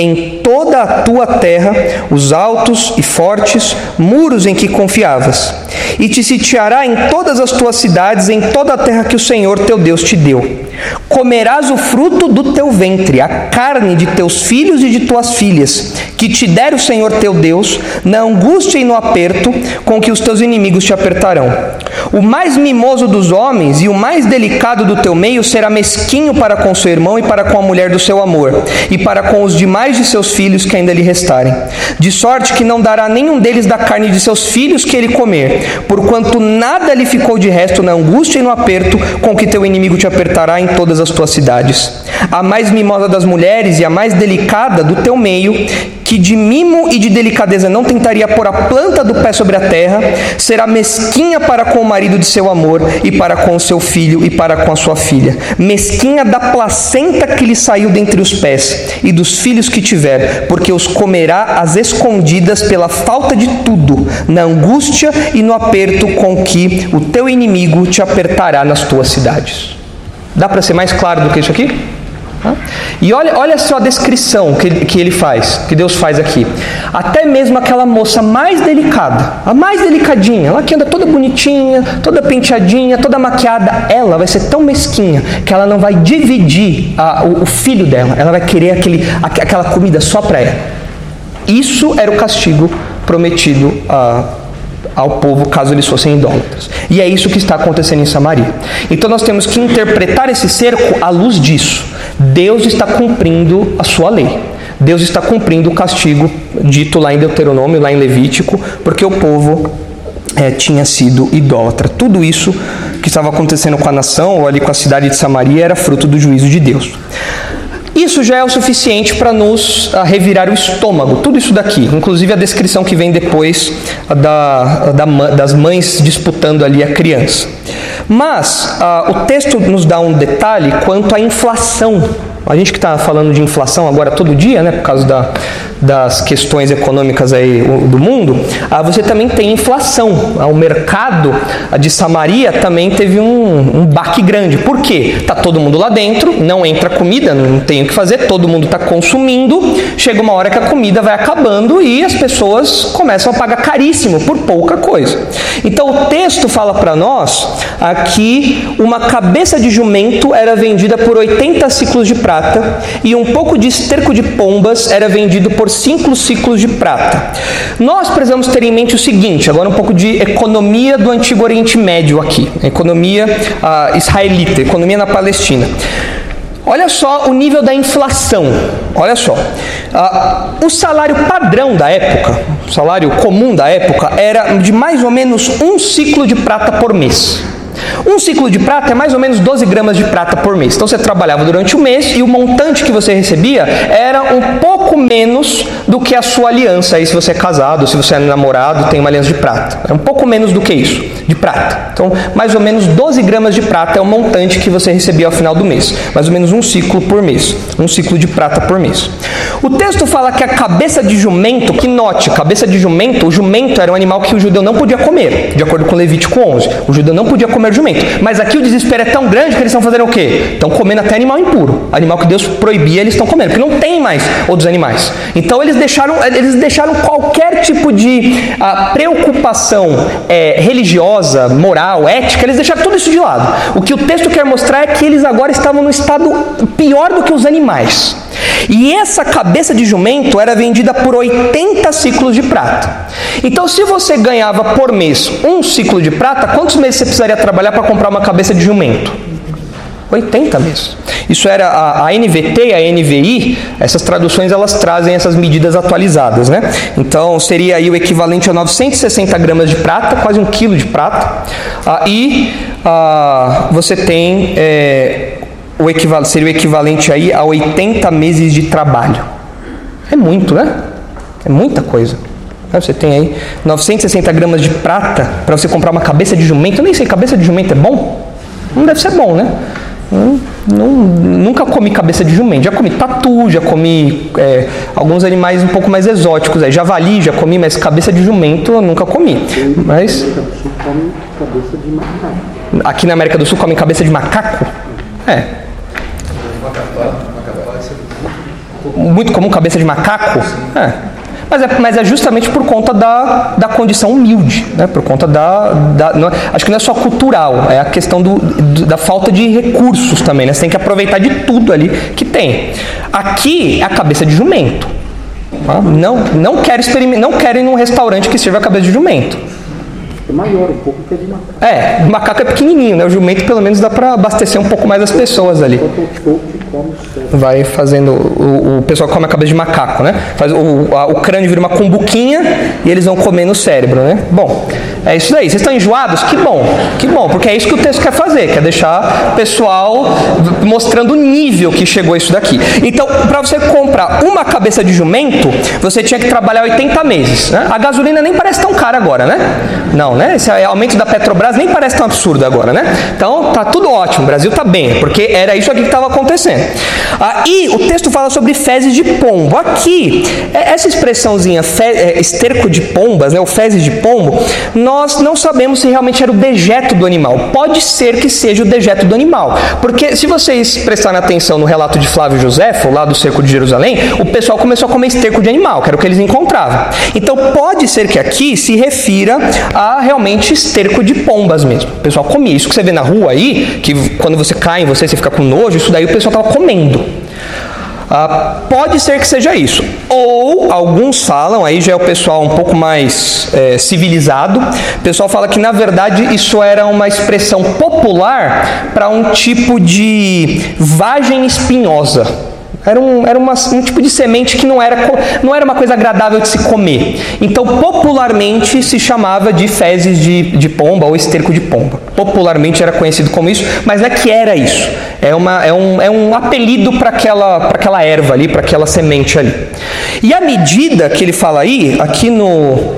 em toda a tua terra, os altos e fortes muros em que confiavas. E te sitiará em todas as tuas cidades, em toda a terra que o Senhor teu Deus te deu. Comerás o fruto do teu ventre, a carne de teus filhos e de tuas filhas, que te der o Senhor teu Deus, na angústia e no aperto com que os teus inimigos te apertarão. O mais mimoso dos homens e o mais delicado do teu meio será mesquinho para com seu irmão e para com a mulher do seu amor, e para com os demais de seus filhos que ainda lhe restarem. De sorte que não dará nenhum deles da carne de seus filhos que ele comer, porquanto nada lhe ficou de resto na angústia e no aperto com que teu inimigo te apertará em todas as tuas cidades. A mais mimosa das mulheres e a mais delicada do teu meio que de mimo e de delicadeza não tentaria pôr a planta do pé sobre a terra, será mesquinha para com o marido de seu amor e para com o seu filho e para com a sua filha. Mesquinha da placenta que lhe saiu dentre os pés e dos filhos que tiver, porque os comerá às escondidas pela falta de tudo, na angústia e no aperto com que o teu inimigo te apertará nas tuas cidades. Dá para ser mais claro do que isso aqui? E olha, olha só a descrição que, que ele faz, que Deus faz aqui. Até mesmo aquela moça mais delicada, a mais delicadinha, ela que anda toda bonitinha, toda penteadinha, toda maquiada, ela vai ser tão mesquinha que ela não vai dividir a, o, o, filho dela, ela vai querer aquele, aquela comida só para ela. Isso era o castigo prometido a ao povo caso eles fossem idólatras. E é isso que está acontecendo em Samaria. Então nós temos que interpretar esse cerco à luz disso. Deus está cumprindo a sua lei. Deus está cumprindo o castigo dito lá em Deuteronômio, lá em Levítico, porque o povo é, tinha sido idólatra. Tudo isso que estava acontecendo com a nação ou ali com a cidade de Samaria era fruto do juízo de Deus. Isso já é o suficiente para nos uh, revirar o estômago, tudo isso daqui, inclusive a descrição que vem depois da, da, das mães disputando ali a criança. Mas uh, o texto nos dá um detalhe quanto à inflação. A gente que está falando de inflação agora todo dia, né, por causa da, das questões econômicas aí do mundo, ah, você também tem inflação. Ah, o mercado de Samaria também teve um, um baque grande. Por quê? Está todo mundo lá dentro, não entra comida, não tem o que fazer, todo mundo está consumindo. Chega uma hora que a comida vai acabando e as pessoas começam a pagar caríssimo por pouca coisa. Então o texto fala para nós aqui uma cabeça de jumento era vendida por 80 ciclos de prata e um pouco de esterco de pombas era vendido por cinco ciclos de prata. Nós precisamos ter em mente o seguinte, agora um pouco de economia do Antigo Oriente Médio aqui, economia uh, israelita, economia na Palestina. Olha só o nível da inflação. Olha só. Uh, o salário padrão da época, o salário comum da época, era de mais ou menos um ciclo de prata por mês. Um ciclo de prata é mais ou menos 12 gramas de prata por mês. Então você trabalhava durante o mês e o montante que você recebia era um pouco menos do que a sua aliança. Aí se você é casado, se você é namorado, tem uma aliança de prata. É um pouco menos do que isso, de prata. Então mais ou menos 12 gramas de prata é o montante que você recebia ao final do mês. Mais ou menos um ciclo por mês. Um ciclo de prata por mês. O texto fala que a cabeça de jumento, que note, cabeça de jumento, o jumento era um animal que o judeu não podia comer, de acordo com Levítico 11. O judeu não podia comer jumento. Mas aqui o desespero é tão grande que eles estão fazendo o quê? Estão comendo até animal impuro. Animal que Deus proibia, eles estão comendo, porque não tem mais outros animais. Então eles deixaram, eles deixaram qualquer tipo de uh, preocupação é, religiosa, moral, ética, eles deixaram tudo isso de lado. O que o texto quer mostrar é que eles agora estavam no estado pior do que os animais. E essa cabeça de jumento era vendida por 80 ciclos de prata. Então, se você ganhava por mês um ciclo de prata, quantos meses você precisaria trabalhar para comprar uma cabeça de jumento? 80 meses. Isso era a, a NVT e a NVI, essas traduções elas trazem essas medidas atualizadas, né? Então seria aí o equivalente a 960 gramas de prata, quase um quilo de prata. Ah, e ah, você tem é, o equivalente, seria o equivalente aí a 80 meses de trabalho. É muito, né? É muita coisa. Você tem aí 960 gramas de prata para você comprar uma cabeça de jumento. Eu nem sei, cabeça de jumento é bom? Não deve ser bom, né? Não, nunca comi cabeça de jumento. Já comi tatu, já comi é, alguns animais um pouco mais exóticos. Aí. Javali já comi, mas cabeça de jumento eu nunca comi. Mas. Aqui na América do Sul comem cabeça de macaco? É. Muito comum cabeça de macaco? É. Mas é, mas é justamente por conta da, da condição humilde, né? por conta da. da não, é, acho que não é só cultural, é a questão do, do, da falta de recursos também. Né? Você tem que aproveitar de tudo ali que tem. Aqui é a cabeça de jumento. Tá? Não, não, quero não quero ir num restaurante que sirva a cabeça de jumento. É maior um pouco que a de macaco. É, o macaco é pequenininho, né? O jumento pelo menos dá para abastecer um pouco mais as pessoas ali. Vai fazendo. O, o pessoal come a cabeça de macaco, né? Faz, o, a, o crânio vira uma cumbuquinha e eles vão comendo o cérebro, né? Bom, é isso daí. Vocês estão enjoados? Que bom, que bom, porque é isso que o texto quer fazer, quer deixar o pessoal mostrando o nível que chegou isso daqui. Então, para você comprar uma cabeça de jumento, você tinha que trabalhar 80 meses. Né? A gasolina nem parece tão cara agora, né? Não, né? Esse aumento da Petrobras nem parece tão absurdo agora, né? Então, tá tudo ótimo, o Brasil tá bem, porque era isso aqui que estava acontecendo. Ah, o texto fala sobre fezes de pombo. Aqui, é, essa expressãozinha fe, é, esterco de pombas, né, o fezes de pombo, nós não sabemos se realmente era o dejeto do animal. Pode ser que seja o dejeto do animal, porque se vocês prestarem atenção no relato de Flávio Josefo, lá do cerco de Jerusalém, o pessoal começou a comer esterco de animal, que era o que eles encontravam. Então pode ser que aqui se refira a realmente esterco de pombas mesmo. O pessoal comia. Isso que você vê na rua aí, que quando você cai em você, você fica com nojo, isso daí o pessoal estava comendo. Ah, pode ser que seja isso. Ou alguns falam, aí já é o pessoal um pouco mais é, civilizado, o pessoal fala que na verdade isso era uma expressão popular para um tipo de vagem espinhosa. Era, um, era uma, um tipo de semente que não era, não era uma coisa agradável de se comer. Então, popularmente se chamava de fezes de, de pomba ou esterco de pomba. Popularmente era conhecido como isso, mas não é que era isso. É, uma, é, um, é um apelido para aquela, aquela erva ali, para aquela semente ali. E a medida que ele fala aí, aqui no,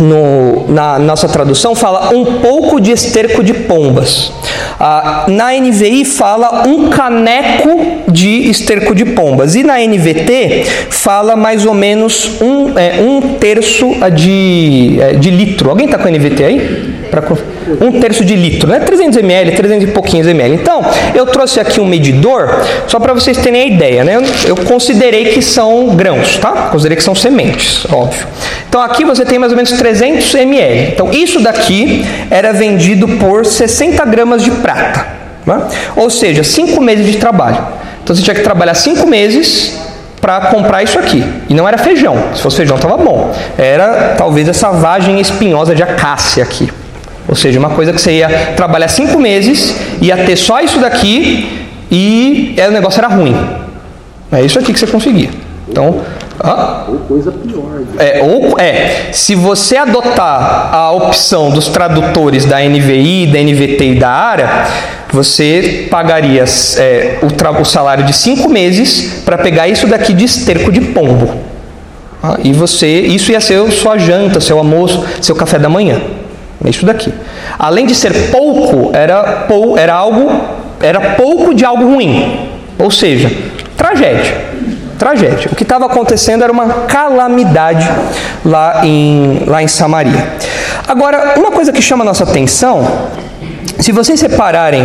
no, na nossa tradução fala um pouco de esterco de pombas. Ah, na NVI fala um caneco de esterco de pombas. E na NVT fala mais ou menos um, é, um terço de, é, de litro. Alguém está com a NVT aí? Um terço de litro, né? 300 ml, 300 e pouquinhos ml. Então, eu trouxe aqui um medidor, só para vocês terem a ideia, né? Eu considerei que são grãos, tá? Considerei que são sementes, óbvio. Então, aqui você tem mais ou menos 300 ml. Então, isso daqui era vendido por 60 gramas de prata, né? ou seja, 5 meses de trabalho. Então, você tinha que trabalhar 5 meses para comprar isso aqui. E não era feijão. Se fosse feijão, estava bom. Era talvez essa vagem espinhosa de acácia aqui. Ou seja, uma coisa que você ia trabalhar cinco meses, ia ter só isso daqui e o negócio era ruim. É isso aqui que você conseguia. Então, ah, ou coisa pior. É, ou, é, se você adotar a opção dos tradutores da NVI, da NVT e da ARA, você pagaria é, o, o, salário de cinco meses para pegar isso daqui de esterco de pombo. Ah, e você, isso ia ser sua janta, seu almoço, seu café da manhã. É isso daqui. Além de ser pouco, era, pou, era algo, era pouco de algo ruim. Ou seja, tragédia. Tragédia. O que estava acontecendo era uma calamidade lá em, lá em Samaria. Agora, uma coisa que chama a nossa atenção, se vocês separarem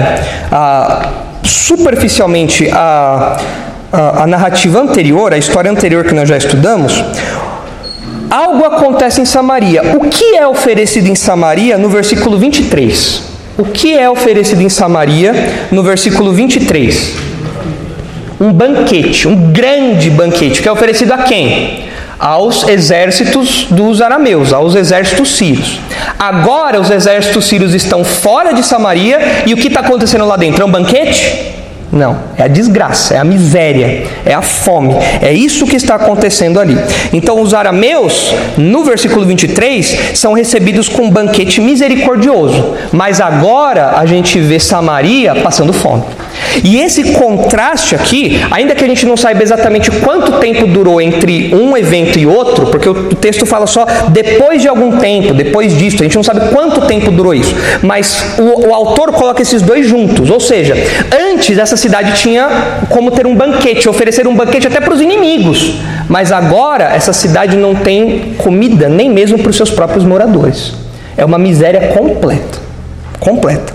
ah, superficialmente a, a, a narrativa anterior, a história anterior que nós já estudamos, algo acontece em Samaria. O que é oferecido em Samaria no versículo 23? O que é oferecido em Samaria no versículo 23? Um banquete, um grande banquete, que é oferecido a quem? aos exércitos dos arameus, aos exércitos sírios. Agora os exércitos sírios estão fora de Samaria e o que está acontecendo lá dentro? É um banquete? Não, é a desgraça, é a miséria, é a fome. É isso que está acontecendo ali. Então, os arameus, no versículo 23, são recebidos com um banquete misericordioso. Mas agora a gente vê Samaria passando fome. E esse contraste aqui, ainda que a gente não saiba exatamente quanto tempo durou entre um evento e outro, porque o texto fala só depois de algum tempo, depois disso, a gente não sabe quanto tempo durou isso, mas o, o autor coloca esses dois juntos, ou seja, antes essa cidade tinha como ter um banquete, oferecer um banquete até para os inimigos, mas agora essa cidade não tem comida nem mesmo para os seus próprios moradores. É uma miséria completa, completa.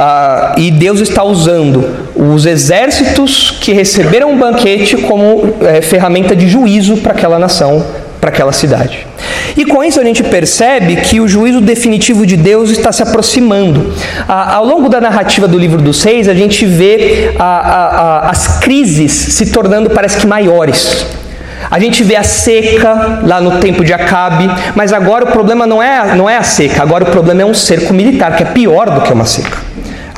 Ah, e Deus está usando os exércitos que receberam um banquete como é, ferramenta de juízo para aquela nação, para aquela cidade. E com isso a gente percebe que o juízo definitivo de Deus está se aproximando. Ah, ao longo da narrativa do livro dos Seis, a gente vê as crises se tornando, parece que, maiores. A gente vê a seca lá no tempo de Acabe, mas agora o problema não é, não é a seca, agora o problema é um cerco militar, que é pior do que uma seca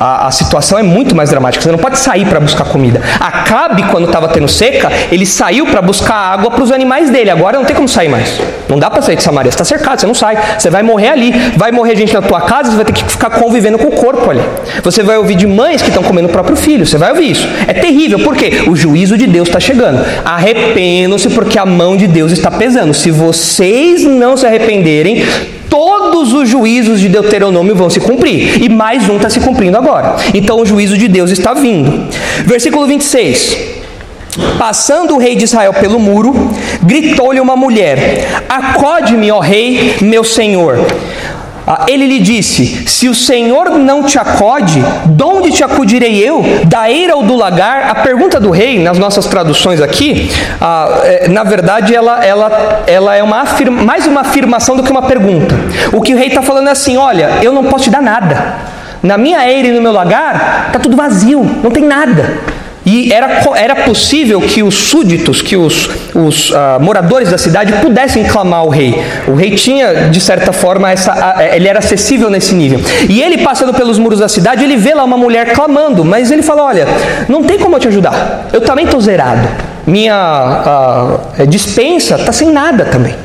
a, a situação é muito mais dramática. Você não pode sair para buscar comida. Acabe, quando estava tendo seca, ele saiu para buscar água para os animais dele. Agora não tem como sair mais. Não dá para sair de Samaria. Você está cercado, você não sai. Você vai morrer ali. Vai morrer gente na tua casa, você vai ter que ficar convivendo com o corpo ali. Você vai ouvir de mães que estão comendo o próprio filho. Você vai ouvir isso. É terrível. Por quê? O juízo de Deus está chegando. Arrependam-se porque a mão de Deus está pesando. Se vocês não se arrependerem, todos os juízos de Deuteronômio vão se cumprir. E mais um está se cumprindo agora. Então o juízo de Deus está vindo. Versículo 26. Passando o rei de Israel pelo muro, gritou-lhe uma mulher: Acode-me, ó rei, meu senhor. Ah, ele lhe disse: Se o Senhor não te acode, de onde te acudirei eu? Da eira ou do lagar? A pergunta do rei, nas nossas traduções aqui, ah, é, na verdade, ela, ela, ela é uma afirma, mais uma afirmação do que uma pergunta. O que o rei está falando é assim: Olha, eu não posso te dar nada. Na minha eira e no meu lagar, está tudo vazio, não tem nada. E era, era possível que os súditos, que os, os uh, moradores da cidade pudessem clamar ao rei. O rei tinha, de certa forma, essa, uh, ele era acessível nesse nível. E ele, passando pelos muros da cidade, ele vê lá uma mulher clamando, mas ele fala: Olha, não tem como eu te ajudar, eu também estou zerado. Minha uh, dispensa está sem nada também.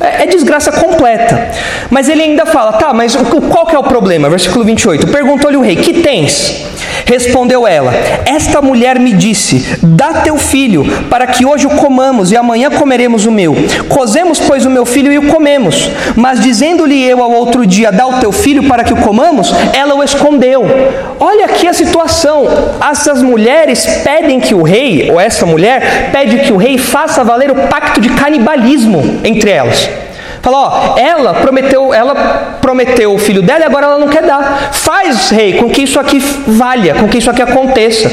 É, é desgraça completa. Mas ele ainda fala: Tá, mas qual que é o problema? Versículo 28. Perguntou-lhe o rei: Que tens? Respondeu ela: Esta mulher me disse: Dá teu filho, para que hoje o comamos e amanhã comeremos o meu. Cozemos, pois, o meu filho e o comemos. Mas dizendo-lhe eu ao outro dia: Dá o teu filho para que o comamos, ela o escondeu. Olha aqui a situação. Essas mulheres pedem que o rei, ou essa mulher, pede que o rei faça valer o pacto de canibalismo entre elas. Fala, ó, ela prometeu, ela prometeu o filho dela e agora ela não quer dar. Faz, rei, com que isso aqui valha, com que isso aqui aconteça.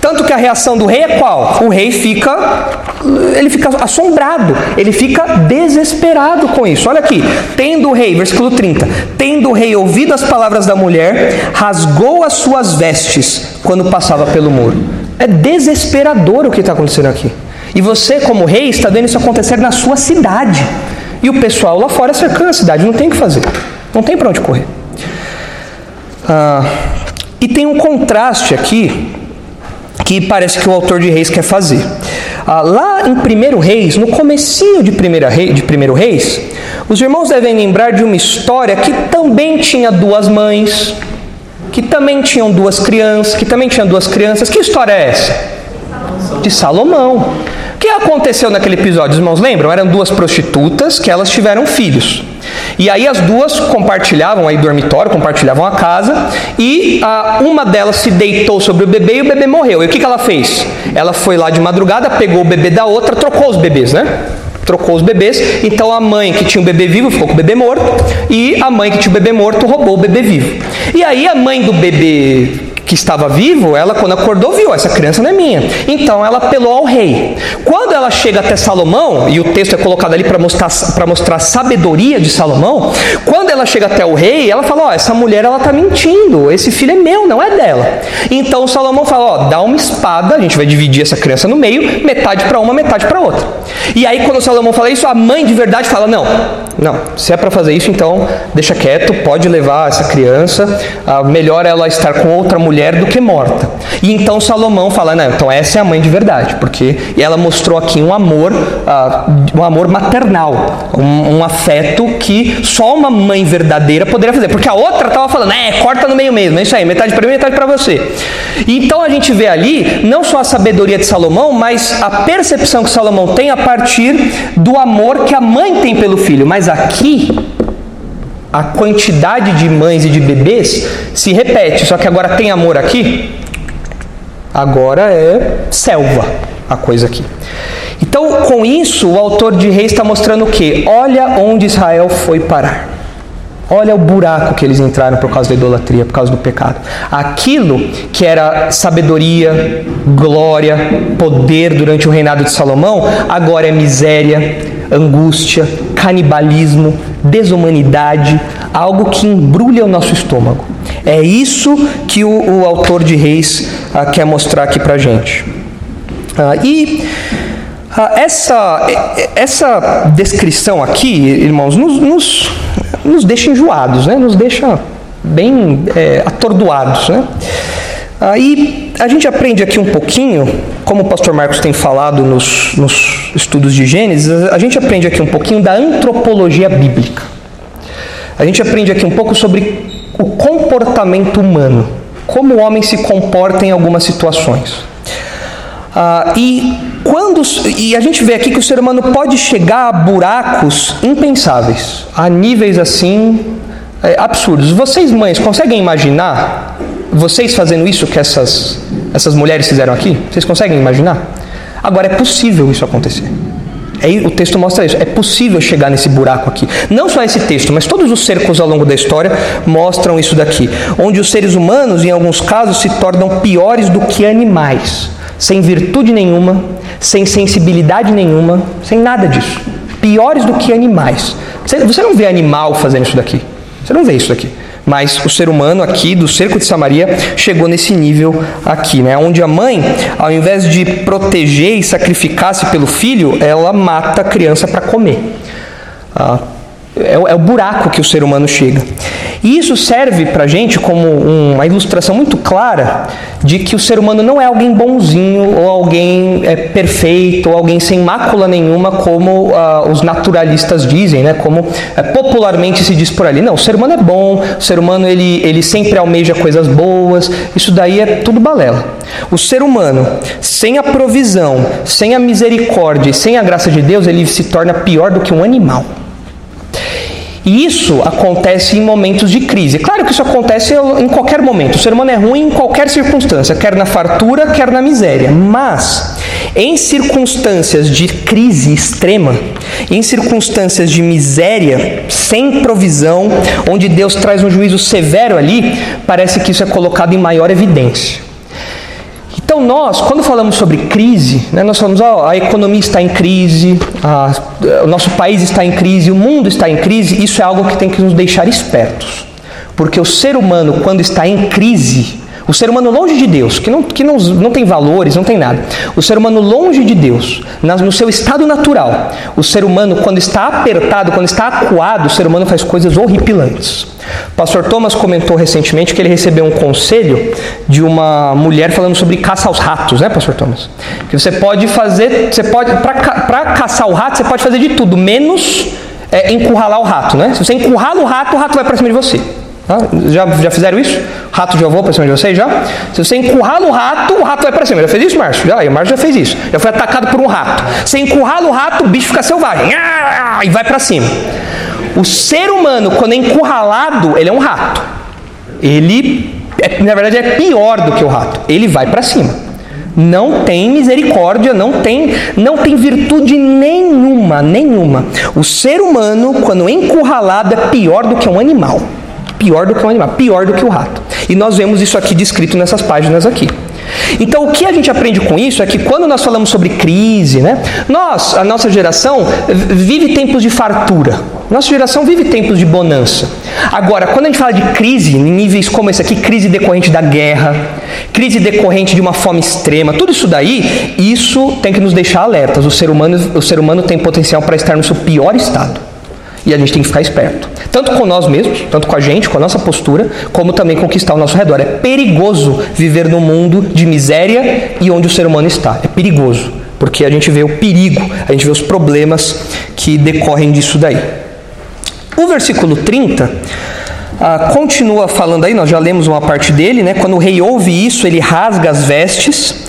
Tanto que a reação do rei é qual? O rei fica ele fica assombrado, ele fica desesperado com isso. Olha aqui, tendo o rei, versículo 30, tendo o rei ouvido as palavras da mulher, rasgou as suas vestes quando passava pelo muro. É desesperador o que está acontecendo aqui. E você, como rei, está vendo isso acontecer na sua cidade. E o pessoal lá fora cercando a cidade, não tem o que fazer, não tem para onde correr. Ah, e tem um contraste aqui que parece que o autor de Reis quer fazer. Ah, lá em 1 Reis, no comecinho de 1 Reis, de primeiro Reis, os irmãos devem lembrar de uma história que também tinha duas mães, que também tinham duas crianças, que também tinha duas crianças. Que história é essa? De Salomão que aconteceu naquele episódio? Os irmãos lembram? Eram duas prostitutas que elas tiveram filhos. E aí as duas compartilhavam aí dormitório, compartilhavam a casa, e a, uma delas se deitou sobre o bebê e o bebê morreu. E o que, que ela fez? Ela foi lá de madrugada, pegou o bebê da outra, trocou os bebês, né? Trocou os bebês, então a mãe que tinha o bebê vivo ficou com o bebê morto, e a mãe que tinha o bebê morto roubou o bebê vivo. E aí a mãe do bebê que estava vivo, ela quando acordou viu, essa criança não é minha. Então ela apelou ao rei. Quando ela chega até Salomão, e o texto é colocado ali para mostrar, mostrar a sabedoria de Salomão, quando ela chega até o rei, ela fala: Ó, oh, essa mulher ela está mentindo, esse filho é meu, não é dela. Então Salomão fala: Ó, oh, dá uma espada, a gente vai dividir essa criança no meio, metade para uma, metade para outra. E aí quando Salomão fala isso, a mãe de verdade fala: Não, não, se é para fazer isso, então deixa quieto, pode levar essa criança, melhor ela estar com outra mulher do que morta. E então Salomão fala: Não, então essa é a mãe de verdade, porque ela mostrou aqui um amor, uh, um amor maternal, um, um, afeto que só uma mãe verdadeira poderia fazer, porque a outra estava falando: É, corta no meio mesmo, é isso aí, metade para mim, metade para você. E então a gente vê ali não só a sabedoria de Salomão, mas a percepção que Salomão tem a partir do amor que a mãe tem pelo filho. Mas aqui a quantidade de mães e de bebês se repete, só que agora tem amor aqui, agora é selva a coisa aqui. Então, com isso, o autor de Reis está mostrando o que? Olha onde Israel foi parar. Olha o buraco que eles entraram por causa da idolatria, por causa do pecado. Aquilo que era sabedoria, glória, poder durante o reinado de Salomão, agora é miséria, angústia, canibalismo, desumanidade, algo que embrulha o nosso estômago. É isso que o, o autor de Reis ah, quer mostrar aqui para gente. Ah, e ah, essa, essa descrição aqui, irmãos, nos, nos, nos deixa enjoados, né? nos deixa bem é, atordoados. Né? Aí a gente aprende aqui um pouquinho, como o pastor Marcos tem falado nos, nos estudos de Gênesis, a gente aprende aqui um pouquinho da antropologia bíblica. A gente aprende aqui um pouco sobre o comportamento humano, como o homem se comporta em algumas situações. Ah, e quando e a gente vê aqui que o ser humano pode chegar a buracos impensáveis, a níveis assim é, absurdos. Vocês mães conseguem imaginar vocês fazendo isso que essas essas mulheres fizeram aqui? Vocês conseguem imaginar? Agora é possível isso acontecer. É, o texto mostra isso. É possível chegar nesse buraco aqui. Não só esse texto, mas todos os cercos ao longo da história mostram isso daqui. Onde os seres humanos, em alguns casos, se tornam piores do que animais sem virtude nenhuma, sem sensibilidade nenhuma, sem nada disso. Piores do que animais. Você não vê animal fazendo isso daqui. Você não vê isso daqui. Mas o ser humano aqui, do cerco de Samaria, chegou nesse nível aqui, né? Onde a mãe, ao invés de proteger e sacrificar-se pelo filho, ela mata a criança para comer. Ah, é, é, o buraco que o ser humano chega. E isso serve para a gente como uma ilustração muito clara de que o ser humano não é alguém bonzinho, ou alguém é, perfeito, ou alguém sem mácula nenhuma, como uh, os naturalistas dizem, né? como é, popularmente se diz por ali. Não, o ser humano é bom, o ser humano ele, ele sempre almeja coisas boas, isso daí é tudo balela. O ser humano, sem a provisão, sem a misericórdia, sem a graça de Deus, ele se torna pior do que um animal. E isso acontece em momentos de crise. Claro que isso acontece em qualquer momento. O ser humano é ruim em qualquer circunstância, quer na fartura, quer na miséria. Mas, em circunstâncias de crise extrema, em circunstâncias de miséria, sem provisão, onde Deus traz um juízo severo ali, parece que isso é colocado em maior evidência. Então nós, quando falamos sobre crise, né, nós falamos, oh, a economia está em crise, a, o nosso país está em crise, o mundo está em crise, isso é algo que tem que nos deixar espertos. Porque o ser humano, quando está em crise, o ser humano longe de Deus, que não, que não, não tem valores, não tem nada. O ser humano longe de Deus, no seu estado natural. O ser humano, quando está apertado, quando está acuado, o ser humano faz coisas horripilantes. O pastor Thomas comentou recentemente que ele recebeu um conselho de uma mulher falando sobre caça aos ratos, né, pastor Thomas? Que você pode fazer, você pode, para caçar o rato, você pode fazer de tudo, menos é, encurralar o rato, né? Se você encurrala o rato, o rato vai para cima de você. Tá? Já, já fizeram isso? Rato já voou para cima de vocês? Já? Se você encurrala o rato, o rato vai para cima. Já fez isso, Márcio? Já, o Márcio já fez isso. Já foi atacado por um rato. Você encurrala o rato, o bicho fica selvagem. E vai para cima. O ser humano, quando é encurralado, ele é um rato. Ele, é, na verdade, é pior do que o rato. Ele vai para cima. Não tem misericórdia, não tem, não tem virtude nenhuma, nenhuma. O ser humano, quando encurralado, é pior do que um animal pior do que um animal, pior do que o rato. E nós vemos isso aqui descrito nessas páginas aqui. Então, o que a gente aprende com isso é que quando nós falamos sobre crise, né, nós, a nossa geração, vive tempos de fartura. Nossa geração vive tempos de bonança. Agora, quando a gente fala de crise, em níveis como esse aqui, crise decorrente da guerra, crise decorrente de uma fome extrema, tudo isso daí, isso tem que nos deixar alertas. O ser humano, o ser humano tem potencial para estar no seu pior estado. E a gente tem que ficar esperto. Tanto com nós mesmos, tanto com a gente, com a nossa postura, como também com o nosso redor. É perigoso viver num mundo de miséria e onde o ser humano está. É perigoso, porque a gente vê o perigo, a gente vê os problemas que decorrem disso daí. O versículo 30 ah, continua falando aí, nós já lemos uma parte dele, né? Quando o rei ouve isso, ele rasga as vestes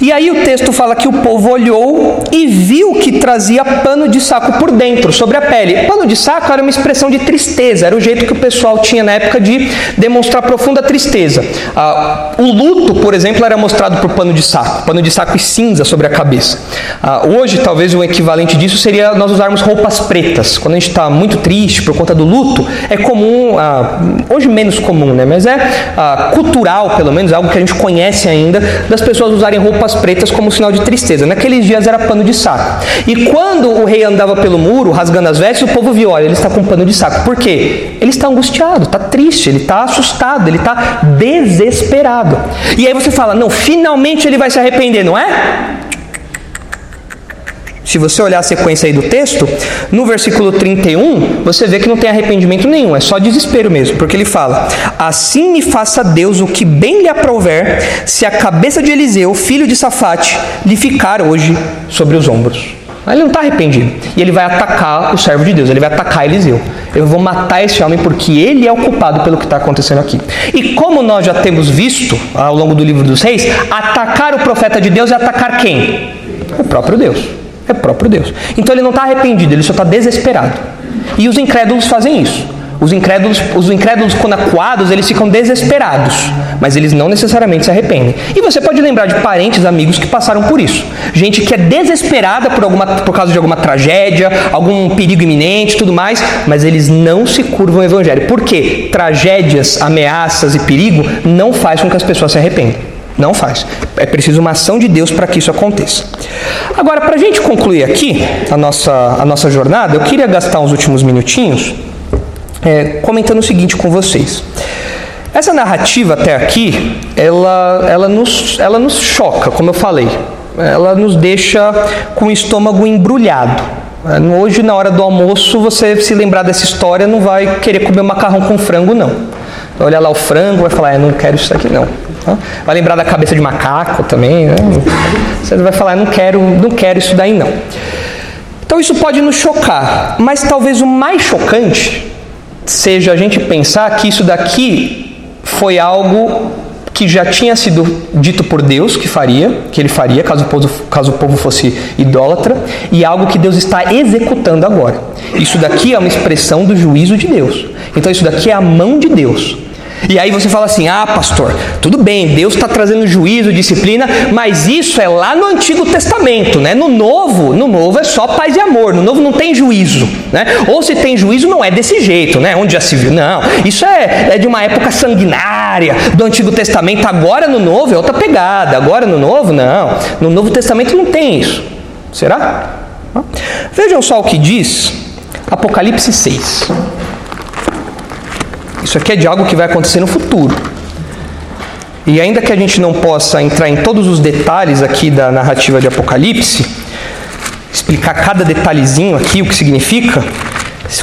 e aí o texto fala que o povo olhou e viu que trazia pano de saco por dentro, sobre a pele. Pano de saco era uma expressão de tristeza, era o jeito que o pessoal tinha na época de demonstrar profunda tristeza. Ah, o luto, por exemplo, era mostrado por pano de saco, pano de saco e cinza sobre a cabeça. Ah, hoje, talvez o equivalente disso seria nós usarmos roupas pretas. Quando a gente está muito triste por conta do luto, é comum, ah, hoje menos comum, né? mas é ah, cultural, pelo menos, algo que a gente conhece ainda, das pessoas usarem roupas pretas como sinal de tristeza. Naqueles dias era pano de saco. E quando o rei andava pelo muro, rasgando as vestes, o povo viu: olha, ele está com pano de saco. Por quê? Ele está angustiado, está triste, ele está assustado, ele está desesperado. E aí você fala: não, finalmente ele vai se arrepender, não é? Se você olhar a sequência aí do texto, no versículo 31, você vê que não tem arrependimento nenhum, é só desespero mesmo, porque ele fala: Assim me faça Deus o que bem lhe aprouver, se a cabeça de Eliseu, filho de Safate, lhe ficar hoje sobre os ombros. Ele não está arrependido. E ele vai atacar o servo de Deus, ele vai atacar Eliseu. Eu vou matar esse homem porque ele é o culpado pelo que está acontecendo aqui. E como nós já temos visto ao longo do livro dos reis, atacar o profeta de Deus é atacar quem? O próprio Deus. É próprio Deus. Então ele não está arrependido, ele só está desesperado. E os incrédulos fazem isso. Os incrédulos, os incrédulos, quando acuados, eles ficam desesperados, mas eles não necessariamente se arrependem. E você pode lembrar de parentes, amigos que passaram por isso. Gente que é desesperada por, alguma, por causa de alguma tragédia, algum perigo iminente tudo mais, mas eles não se curvam ao Evangelho. Por quê? Tragédias, ameaças e perigo não faz com que as pessoas se arrependam. Não faz. É preciso uma ação de Deus para que isso aconteça. Agora, para a gente concluir aqui a nossa, a nossa jornada, eu queria gastar uns últimos minutinhos é, comentando o seguinte com vocês. Essa narrativa até aqui, ela, ela, nos, ela nos choca, como eu falei. Ela nos deixa com o estômago embrulhado. É, hoje, na hora do almoço, você se lembrar dessa história, não vai querer comer macarrão com frango, não. Vai olhar lá o frango, vai falar, é, não quero isso aqui não. Vai lembrar da cabeça de macaco também. Né? Você vai falar, não quero, não quero isso daí não. Então isso pode nos chocar, mas talvez o mais chocante seja a gente pensar que isso daqui foi algo que já tinha sido dito por Deus que faria, que ele faria caso o povo, caso o povo fosse idólatra, e algo que Deus está executando agora. Isso daqui é uma expressão do juízo de Deus. Então isso daqui é a mão de Deus. E aí você fala assim: ah, pastor, tudo bem, Deus está trazendo juízo, disciplina, mas isso é lá no Antigo Testamento, né? No Novo, no Novo é só paz e amor. No Novo não tem juízo, né? Ou se tem juízo não é desse jeito, né? Onde já se viu? Não, isso é, é de uma época sanguinária do Antigo Testamento. Agora no Novo é outra pegada. Agora no Novo não. No Novo Testamento não tem isso. Será? Vejam só o que diz Apocalipse 6. Isso aqui é de algo que vai acontecer no futuro. E ainda que a gente não possa entrar em todos os detalhes aqui da narrativa de Apocalipse, explicar cada detalhezinho aqui, o que significa,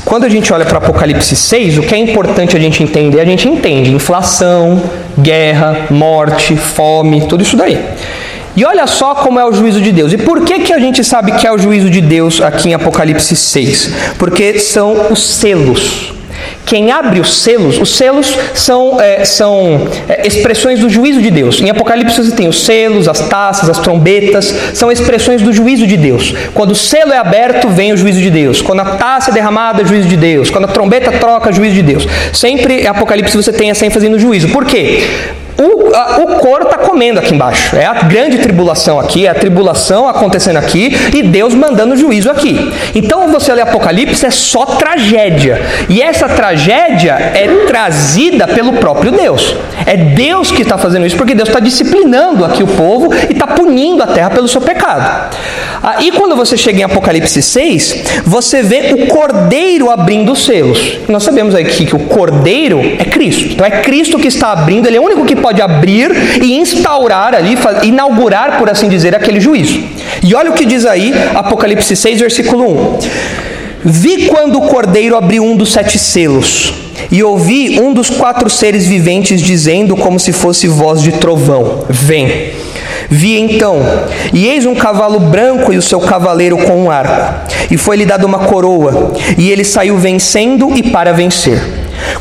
quando a gente olha para Apocalipse 6, o que é importante a gente entender, a gente entende inflação, guerra, morte, fome, tudo isso daí. E olha só como é o juízo de Deus. E por que, que a gente sabe que é o juízo de Deus aqui em Apocalipse 6? Porque são os selos. Quem abre os selos, os selos são, é, são é, expressões do juízo de Deus. Em Apocalipse você tem os selos, as taças, as trombetas, são expressões do juízo de Deus. Quando o selo é aberto, vem o juízo de Deus. Quando a taça é derramada, é juízo de Deus. Quando a trombeta troca, juízo de Deus. Sempre em Apocalipse você tem essa ênfase no juízo. Por quê? O, a, o couro está comendo aqui embaixo. É a grande tribulação aqui, é a tribulação acontecendo aqui e Deus mandando juízo aqui. Então você lê Apocalipse, é só tragédia. E essa tragédia é trazida pelo próprio Deus. É Deus que está fazendo isso, porque Deus está disciplinando aqui o povo e está punindo a terra pelo seu pecado. Aí ah, quando você chega em Apocalipse 6, você vê o cordeiro abrindo os selos. Nós sabemos aqui que o cordeiro é Cristo. Então é Cristo que está abrindo, ele é o único que pode abrir e instaurar ali, inaugurar, por assim dizer, aquele juízo. E olha o que diz aí, Apocalipse 6, versículo 1. Vi quando o cordeiro abriu um dos sete selos, e ouvi um dos quatro seres viventes dizendo, como se fosse voz de trovão: Vem. Vi então, e eis um cavalo branco e o seu cavaleiro com um arco, e foi-lhe dada uma coroa, e ele saiu vencendo e para vencer.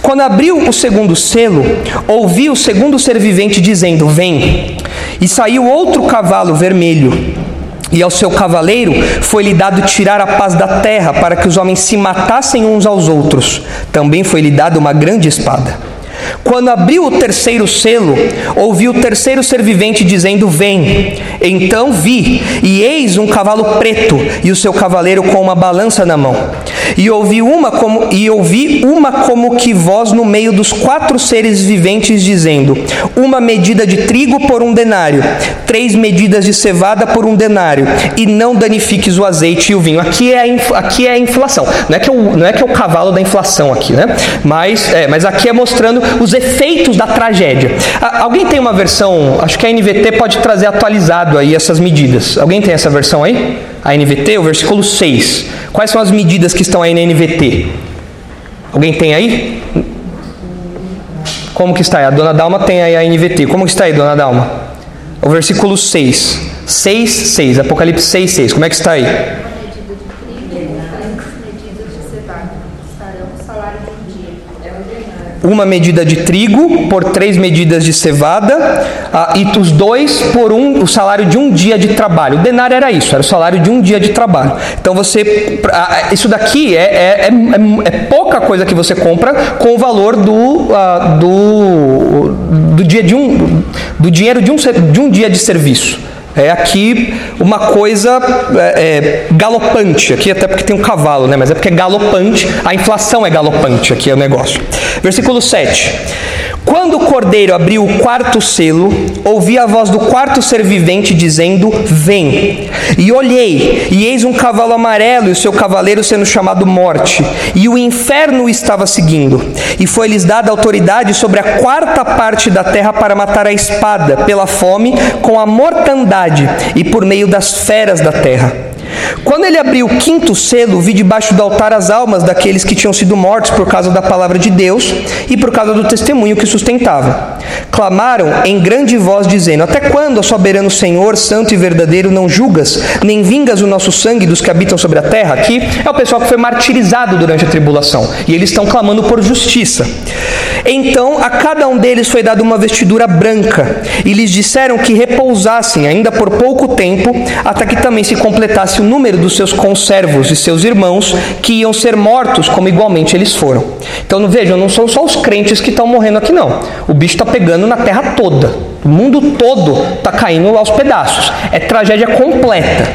Quando abriu o segundo selo, ouvi o segundo ser vivente dizendo: Vem. E saiu outro cavalo vermelho. E ao seu cavaleiro foi-lhe dado tirar a paz da terra, para que os homens se matassem uns aos outros. Também foi-lhe dada uma grande espada. Quando abriu o terceiro selo, ouvi o terceiro ser vivente dizendo: Vem. Então vi, e eis um cavalo preto, e o seu cavaleiro com uma balança na mão. E ouvi uma como e ouvi uma como que voz no meio dos quatro seres viventes dizendo: Uma medida de trigo por um denário, três medidas de cevada por um denário, e não danifiques o azeite e o vinho. Aqui é a, aqui é a inflação. Não é que é o, não é que é o cavalo da inflação aqui, né? Mas é, mas aqui é mostrando os efeitos da tragédia. Alguém tem uma versão, acho que a NVT pode trazer atualizado aí essas medidas. Alguém tem essa versão aí? A NVT, o versículo 6. Quais são as medidas que estão aí na NVT? Alguém tem aí? Como que está aí? A dona Dalma tem aí a NVT. Como que está aí, dona Dalma? O versículo 6. 6, 6. Apocalipse 6, 6. Como é que está aí? Uma medida de trigo por três medidas de cevada e os dois por um o salário de um dia de trabalho. O denário era isso, era o salário de um dia de trabalho. Então você isso daqui é, é, é, é, pouca coisa que você compra com o valor do, do, do dia de um do dinheiro de um, de um dia de serviço. É aqui uma coisa é, é, galopante, aqui até porque tem um cavalo, né? mas é porque é galopante, a inflação é galopante aqui é o negócio. Versículo 7. Quando o cordeiro abriu o quarto selo, ouvi a voz do quarto ser vivente dizendo: Vem. E olhei, e eis um cavalo amarelo e o seu cavaleiro sendo chamado Morte, e o inferno o estava seguindo. E foi-lhes dada autoridade sobre a quarta parte da terra para matar a espada, pela fome, com a mortandade e por meio das feras da terra. Quando ele abriu o quinto selo, vi debaixo do altar as almas daqueles que tinham sido mortos por causa da palavra de Deus e por causa do testemunho que sustentava. Clamaram em grande voz, dizendo: Até quando, ó soberano Senhor, santo e verdadeiro, não julgas, nem vingas o nosso sangue dos que habitam sobre a terra? Aqui é o pessoal que foi martirizado durante a tribulação e eles estão clamando por justiça. Então a cada um deles foi dada uma vestidura branca e lhes disseram que repousassem ainda por pouco tempo, até que também se completasse o número dos seus conservos e seus irmãos que iam ser mortos, como igualmente eles foram. Então vejam, não são só os crentes que estão morrendo aqui, não. O bicho está pegando na terra toda. O mundo todo está caindo aos pedaços. É tragédia completa.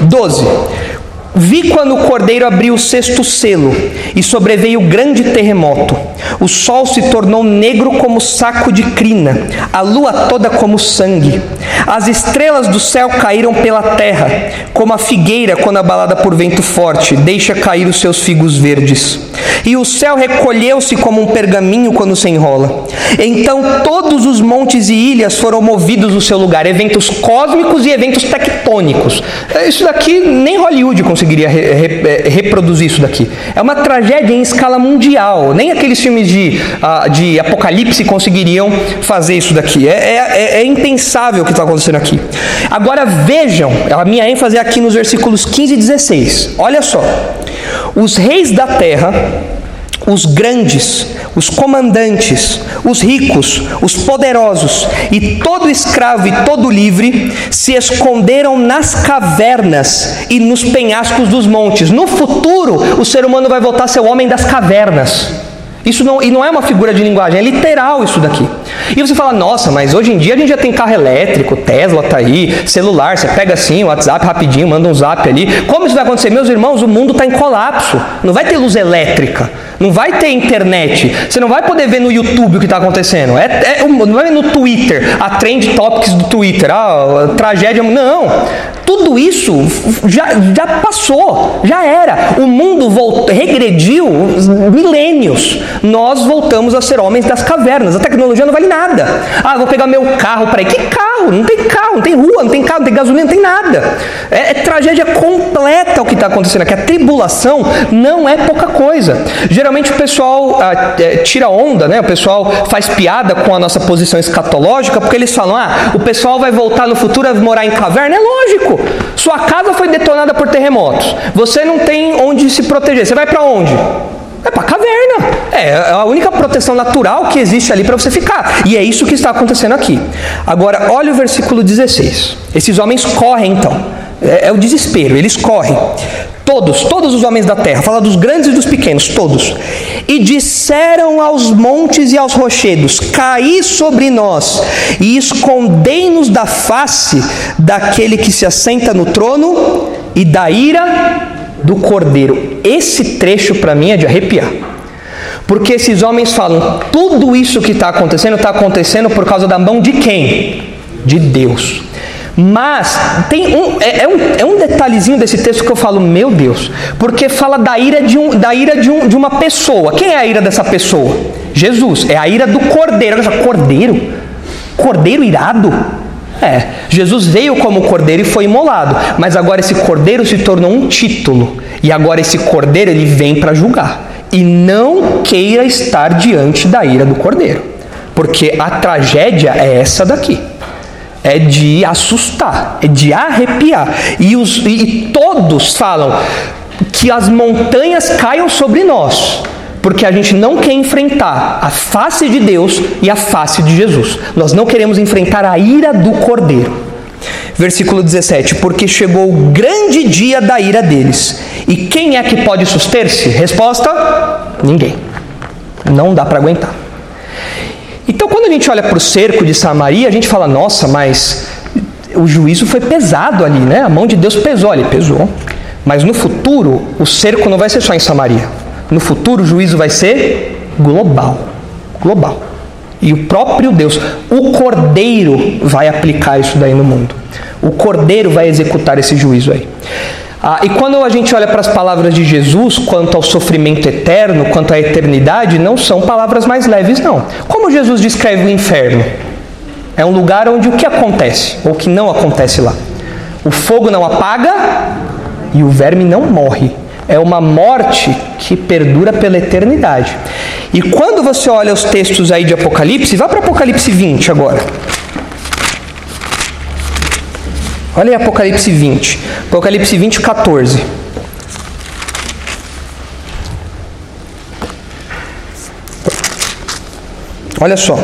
12. Vi quando o cordeiro abriu o sexto selo e sobreveio grande terremoto. O sol se tornou negro como saco de crina, a lua toda como sangue. As estrelas do céu caíram pela terra, como a figueira quando abalada por vento forte deixa cair os seus figos verdes. E o céu recolheu-se como um pergaminho quando se enrola. Então todos os montes e ilhas foram movidos do seu lugar, eventos cósmicos e eventos tectônicos. Isso daqui nem Hollywood conseguiria re, re, é, reproduzir isso daqui. É uma tragédia em escala mundial. Nem aqueles filmes de, uh, de apocalipse conseguiriam fazer isso daqui. É, é, é, é impensável o que está acontecendo aqui. Agora vejam, a minha ênfase é aqui nos versículos 15 e 16. Olha só. Os reis da terra os grandes, os comandantes, os ricos, os poderosos e todo escravo e todo livre se esconderam nas cavernas e nos penhascos dos montes. No futuro, o ser humano vai voltar a ser o homem das cavernas. Isso não, e não é uma figura de linguagem, é literal isso daqui. E você fala, nossa, mas hoje em dia a gente já tem carro elétrico, Tesla tá aí, celular, você pega assim, WhatsApp rapidinho, manda um zap ali. Como isso vai acontecer? Meus irmãos, o mundo está em colapso. Não vai ter luz elétrica, não vai ter internet. Você não vai poder ver no YouTube o que está acontecendo. É, é, não vai ver no Twitter, a trend topics do Twitter, ah, a tragédia. Não. Tudo isso já, já passou, já era. O mundo voltou, regrediu milênios. Nós voltamos a ser homens das cavernas. A tecnologia não vale nada. Ah, vou pegar meu carro para ir. Que carro? Não tem carro, não tem rua, não tem carro, não tem gasolina, não tem nada. É, é tragédia completa o que está acontecendo aqui. A tribulação não é pouca coisa. Geralmente o pessoal ah, é, tira onda, né? O pessoal faz piada com a nossa posição escatológica, porque eles falam: ah, o pessoal vai voltar no futuro a morar em caverna. É lógico. Sua casa foi detonada por terremotos. Você não tem onde se proteger. Você vai para onde? É para caverna. É, é a única proteção natural que existe ali para você ficar. E é isso que está acontecendo aqui. Agora, olha o versículo 16. Esses homens correm então. É, é o desespero, eles correm. Todos, todos os homens da terra, fala dos grandes e dos pequenos, todos. E disseram aos montes e aos rochedos: Caí sobre nós e escondei-nos da face daquele que se assenta no trono e da ira do cordeiro. Esse trecho para mim é de arrepiar. Porque esses homens falam: tudo isso que está acontecendo está acontecendo por causa da mão de quem? De Deus. Mas tem um é, é, um, é um detalhezinho desse texto que eu falo, meu Deus, porque fala da ira, de, um, da ira de, um, de uma pessoa. Quem é a ira dessa pessoa? Jesus. É a ira do cordeiro. Cordeiro? Cordeiro irado? É, Jesus veio como cordeiro e foi imolado, mas agora esse cordeiro se tornou um título, e agora esse cordeiro ele vem para julgar. E não queira estar diante da ira do cordeiro, porque a tragédia é essa daqui é de assustar, é de arrepiar. E, os, e todos falam que as montanhas caiam sobre nós, porque a gente não quer enfrentar a face de Deus e a face de Jesus. Nós não queremos enfrentar a ira do Cordeiro. Versículo 17: Porque chegou o grande dia da ira deles. E quem é que pode suster-se? Resposta: ninguém. Não dá para aguentar. Então, quando a gente olha para o cerco de Samaria, a gente fala: nossa, mas o juízo foi pesado ali, né? A mão de Deus pesou ali, pesou. Mas no futuro, o cerco não vai ser só em Samaria. No futuro, o juízo vai ser global. Global. E o próprio Deus, o Cordeiro, vai aplicar isso daí no mundo. O Cordeiro vai executar esse juízo aí. Ah, e quando a gente olha para as palavras de Jesus quanto ao sofrimento eterno, quanto à eternidade, não são palavras mais leves, não. Como Jesus descreve o inferno? É um lugar onde o que acontece, ou o que não acontece lá? O fogo não apaga e o verme não morre. É uma morte que perdura pela eternidade. E quando você olha os textos aí de Apocalipse, vá para Apocalipse 20 agora. Olha aí Apocalipse 20. Apocalipse 20, 14. Olha só.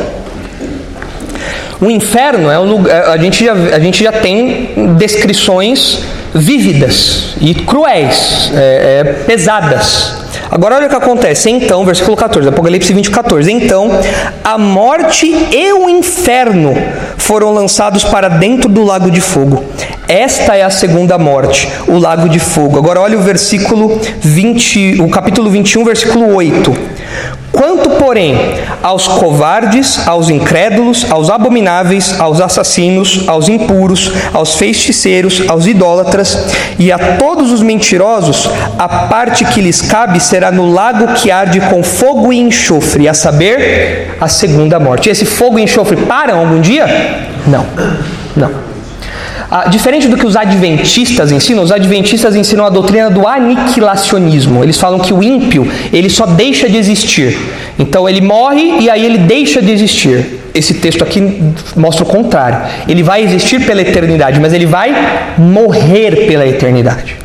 O inferno é um lugar. A gente já, a gente já tem descrições vívidas e cruéis, é, é, pesadas. Agora olha o que acontece. Então, versículo 14, Apocalipse 20, 14. Então, a morte e o inferno foram lançados para dentro do lago de fogo. Esta é a segunda morte, o lago de fogo. Agora olha o versículo 20, o capítulo 21, versículo 8. Quanto, porém, aos covardes, aos incrédulos, aos abomináveis, aos assassinos, aos impuros, aos feiticeiros, aos idólatras e a todos os mentirosos, a parte que lhes cabe será no lago que arde com fogo e enxofre, a saber, a segunda morte. Esse fogo e enxofre param algum dia? Não, não. Ah, diferente do que os adventistas ensinam, os adventistas ensinam a doutrina do aniquilacionismo. Eles falam que o ímpio ele só deixa de existir. Então ele morre e aí ele deixa de existir. Esse texto aqui mostra o contrário. Ele vai existir pela eternidade, mas ele vai morrer pela eternidade.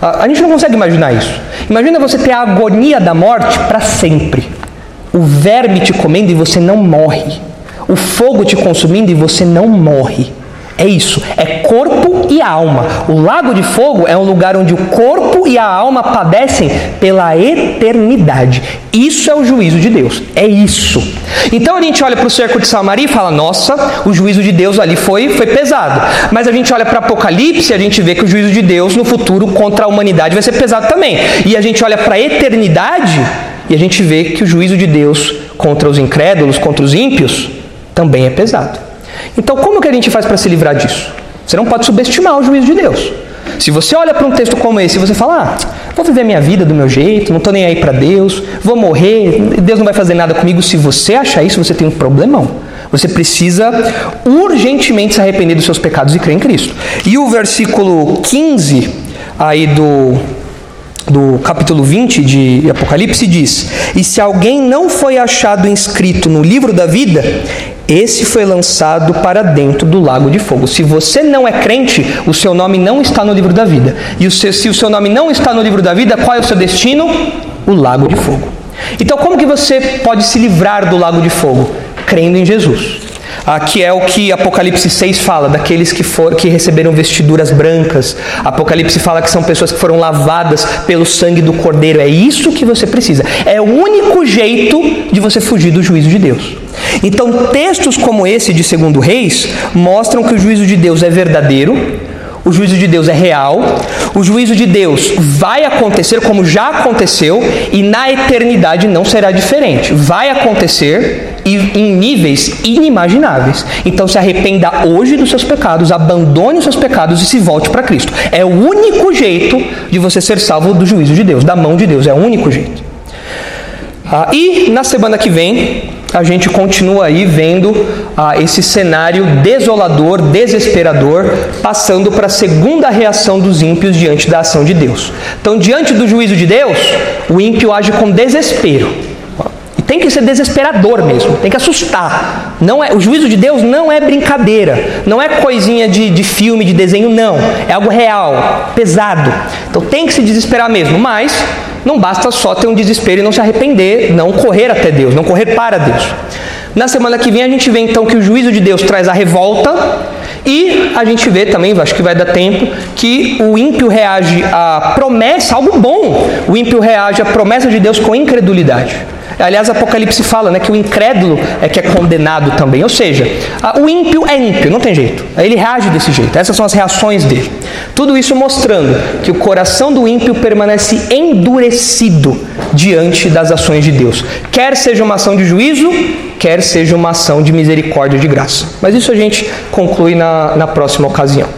Ah, a gente não consegue imaginar isso. Imagina você ter a agonia da morte para sempre. O verme te comendo e você não morre. O fogo te consumindo e você não morre. É isso, é corpo e alma. O lago de fogo é um lugar onde o corpo e a alma padecem pela eternidade. Isso é o juízo de Deus, é isso. Então a gente olha para o cerco de Samaria e fala: nossa, o juízo de Deus ali foi, foi pesado. Mas a gente olha para Apocalipse e a gente vê que o juízo de Deus no futuro contra a humanidade vai ser pesado também. E a gente olha para a eternidade e a gente vê que o juízo de Deus contra os incrédulos, contra os ímpios, também é pesado. Então, como que a gente faz para se livrar disso? Você não pode subestimar o juízo de Deus. Se você olha para um texto como esse e você fala, ah, vou viver minha vida do meu jeito, não estou nem aí para Deus, vou morrer, Deus não vai fazer nada comigo. Se você achar isso, você tem um problemão. Você precisa urgentemente se arrepender dos seus pecados e crer em Cristo. E o versículo 15 aí do, do capítulo 20 de Apocalipse diz: E se alguém não foi achado inscrito no livro da vida, esse foi lançado para dentro do lago de fogo. Se você não é crente, o seu nome não está no livro da vida. E se o seu nome não está no livro da vida, qual é o seu destino? O lago de fogo. Então, como que você pode se livrar do lago de fogo? Crendo em Jesus. Aqui é o que Apocalipse 6 fala, daqueles que, for, que receberam vestiduras brancas. Apocalipse fala que são pessoas que foram lavadas pelo sangue do Cordeiro. É isso que você precisa. É o único jeito de você fugir do juízo de Deus. Então, textos como esse de Segundo Reis mostram que o juízo de Deus é verdadeiro, o juízo de Deus é real, o juízo de Deus vai acontecer como já aconteceu e na eternidade não será diferente. Vai acontecer em níveis inimagináveis. Então se arrependa hoje dos seus pecados, abandone os seus pecados e se volte para Cristo. É o único jeito de você ser salvo do juízo de Deus, da mão de Deus. É o único jeito. Ah, e na semana que vem a gente continua aí vendo ah, esse cenário desolador, desesperador, passando para a segunda reação dos ímpios diante da ação de Deus. Então, diante do juízo de Deus, o ímpio age com desespero. E tem que ser desesperador mesmo, tem que assustar. Não é, o juízo de Deus não é brincadeira, não é coisinha de, de filme, de desenho, não. É algo real, pesado. Então tem que se desesperar mesmo, mas não basta só ter um desespero e não se arrepender, não correr até Deus, não correr para Deus. Na semana que vem a gente vê então que o juízo de Deus traz a revolta e a gente vê também, acho que vai dar tempo, que o ímpio reage à promessa, algo bom. O ímpio reage à promessa de Deus com incredulidade. Aliás, Apocalipse fala né, que o incrédulo é que é condenado também. Ou seja, o ímpio é ímpio, não tem jeito. Ele reage desse jeito. Essas são as reações dele. Tudo isso mostrando que o coração do ímpio permanece endurecido diante das ações de Deus. Quer seja uma ação de juízo, quer seja uma ação de misericórdia e de graça. Mas isso a gente conclui na, na próxima ocasião.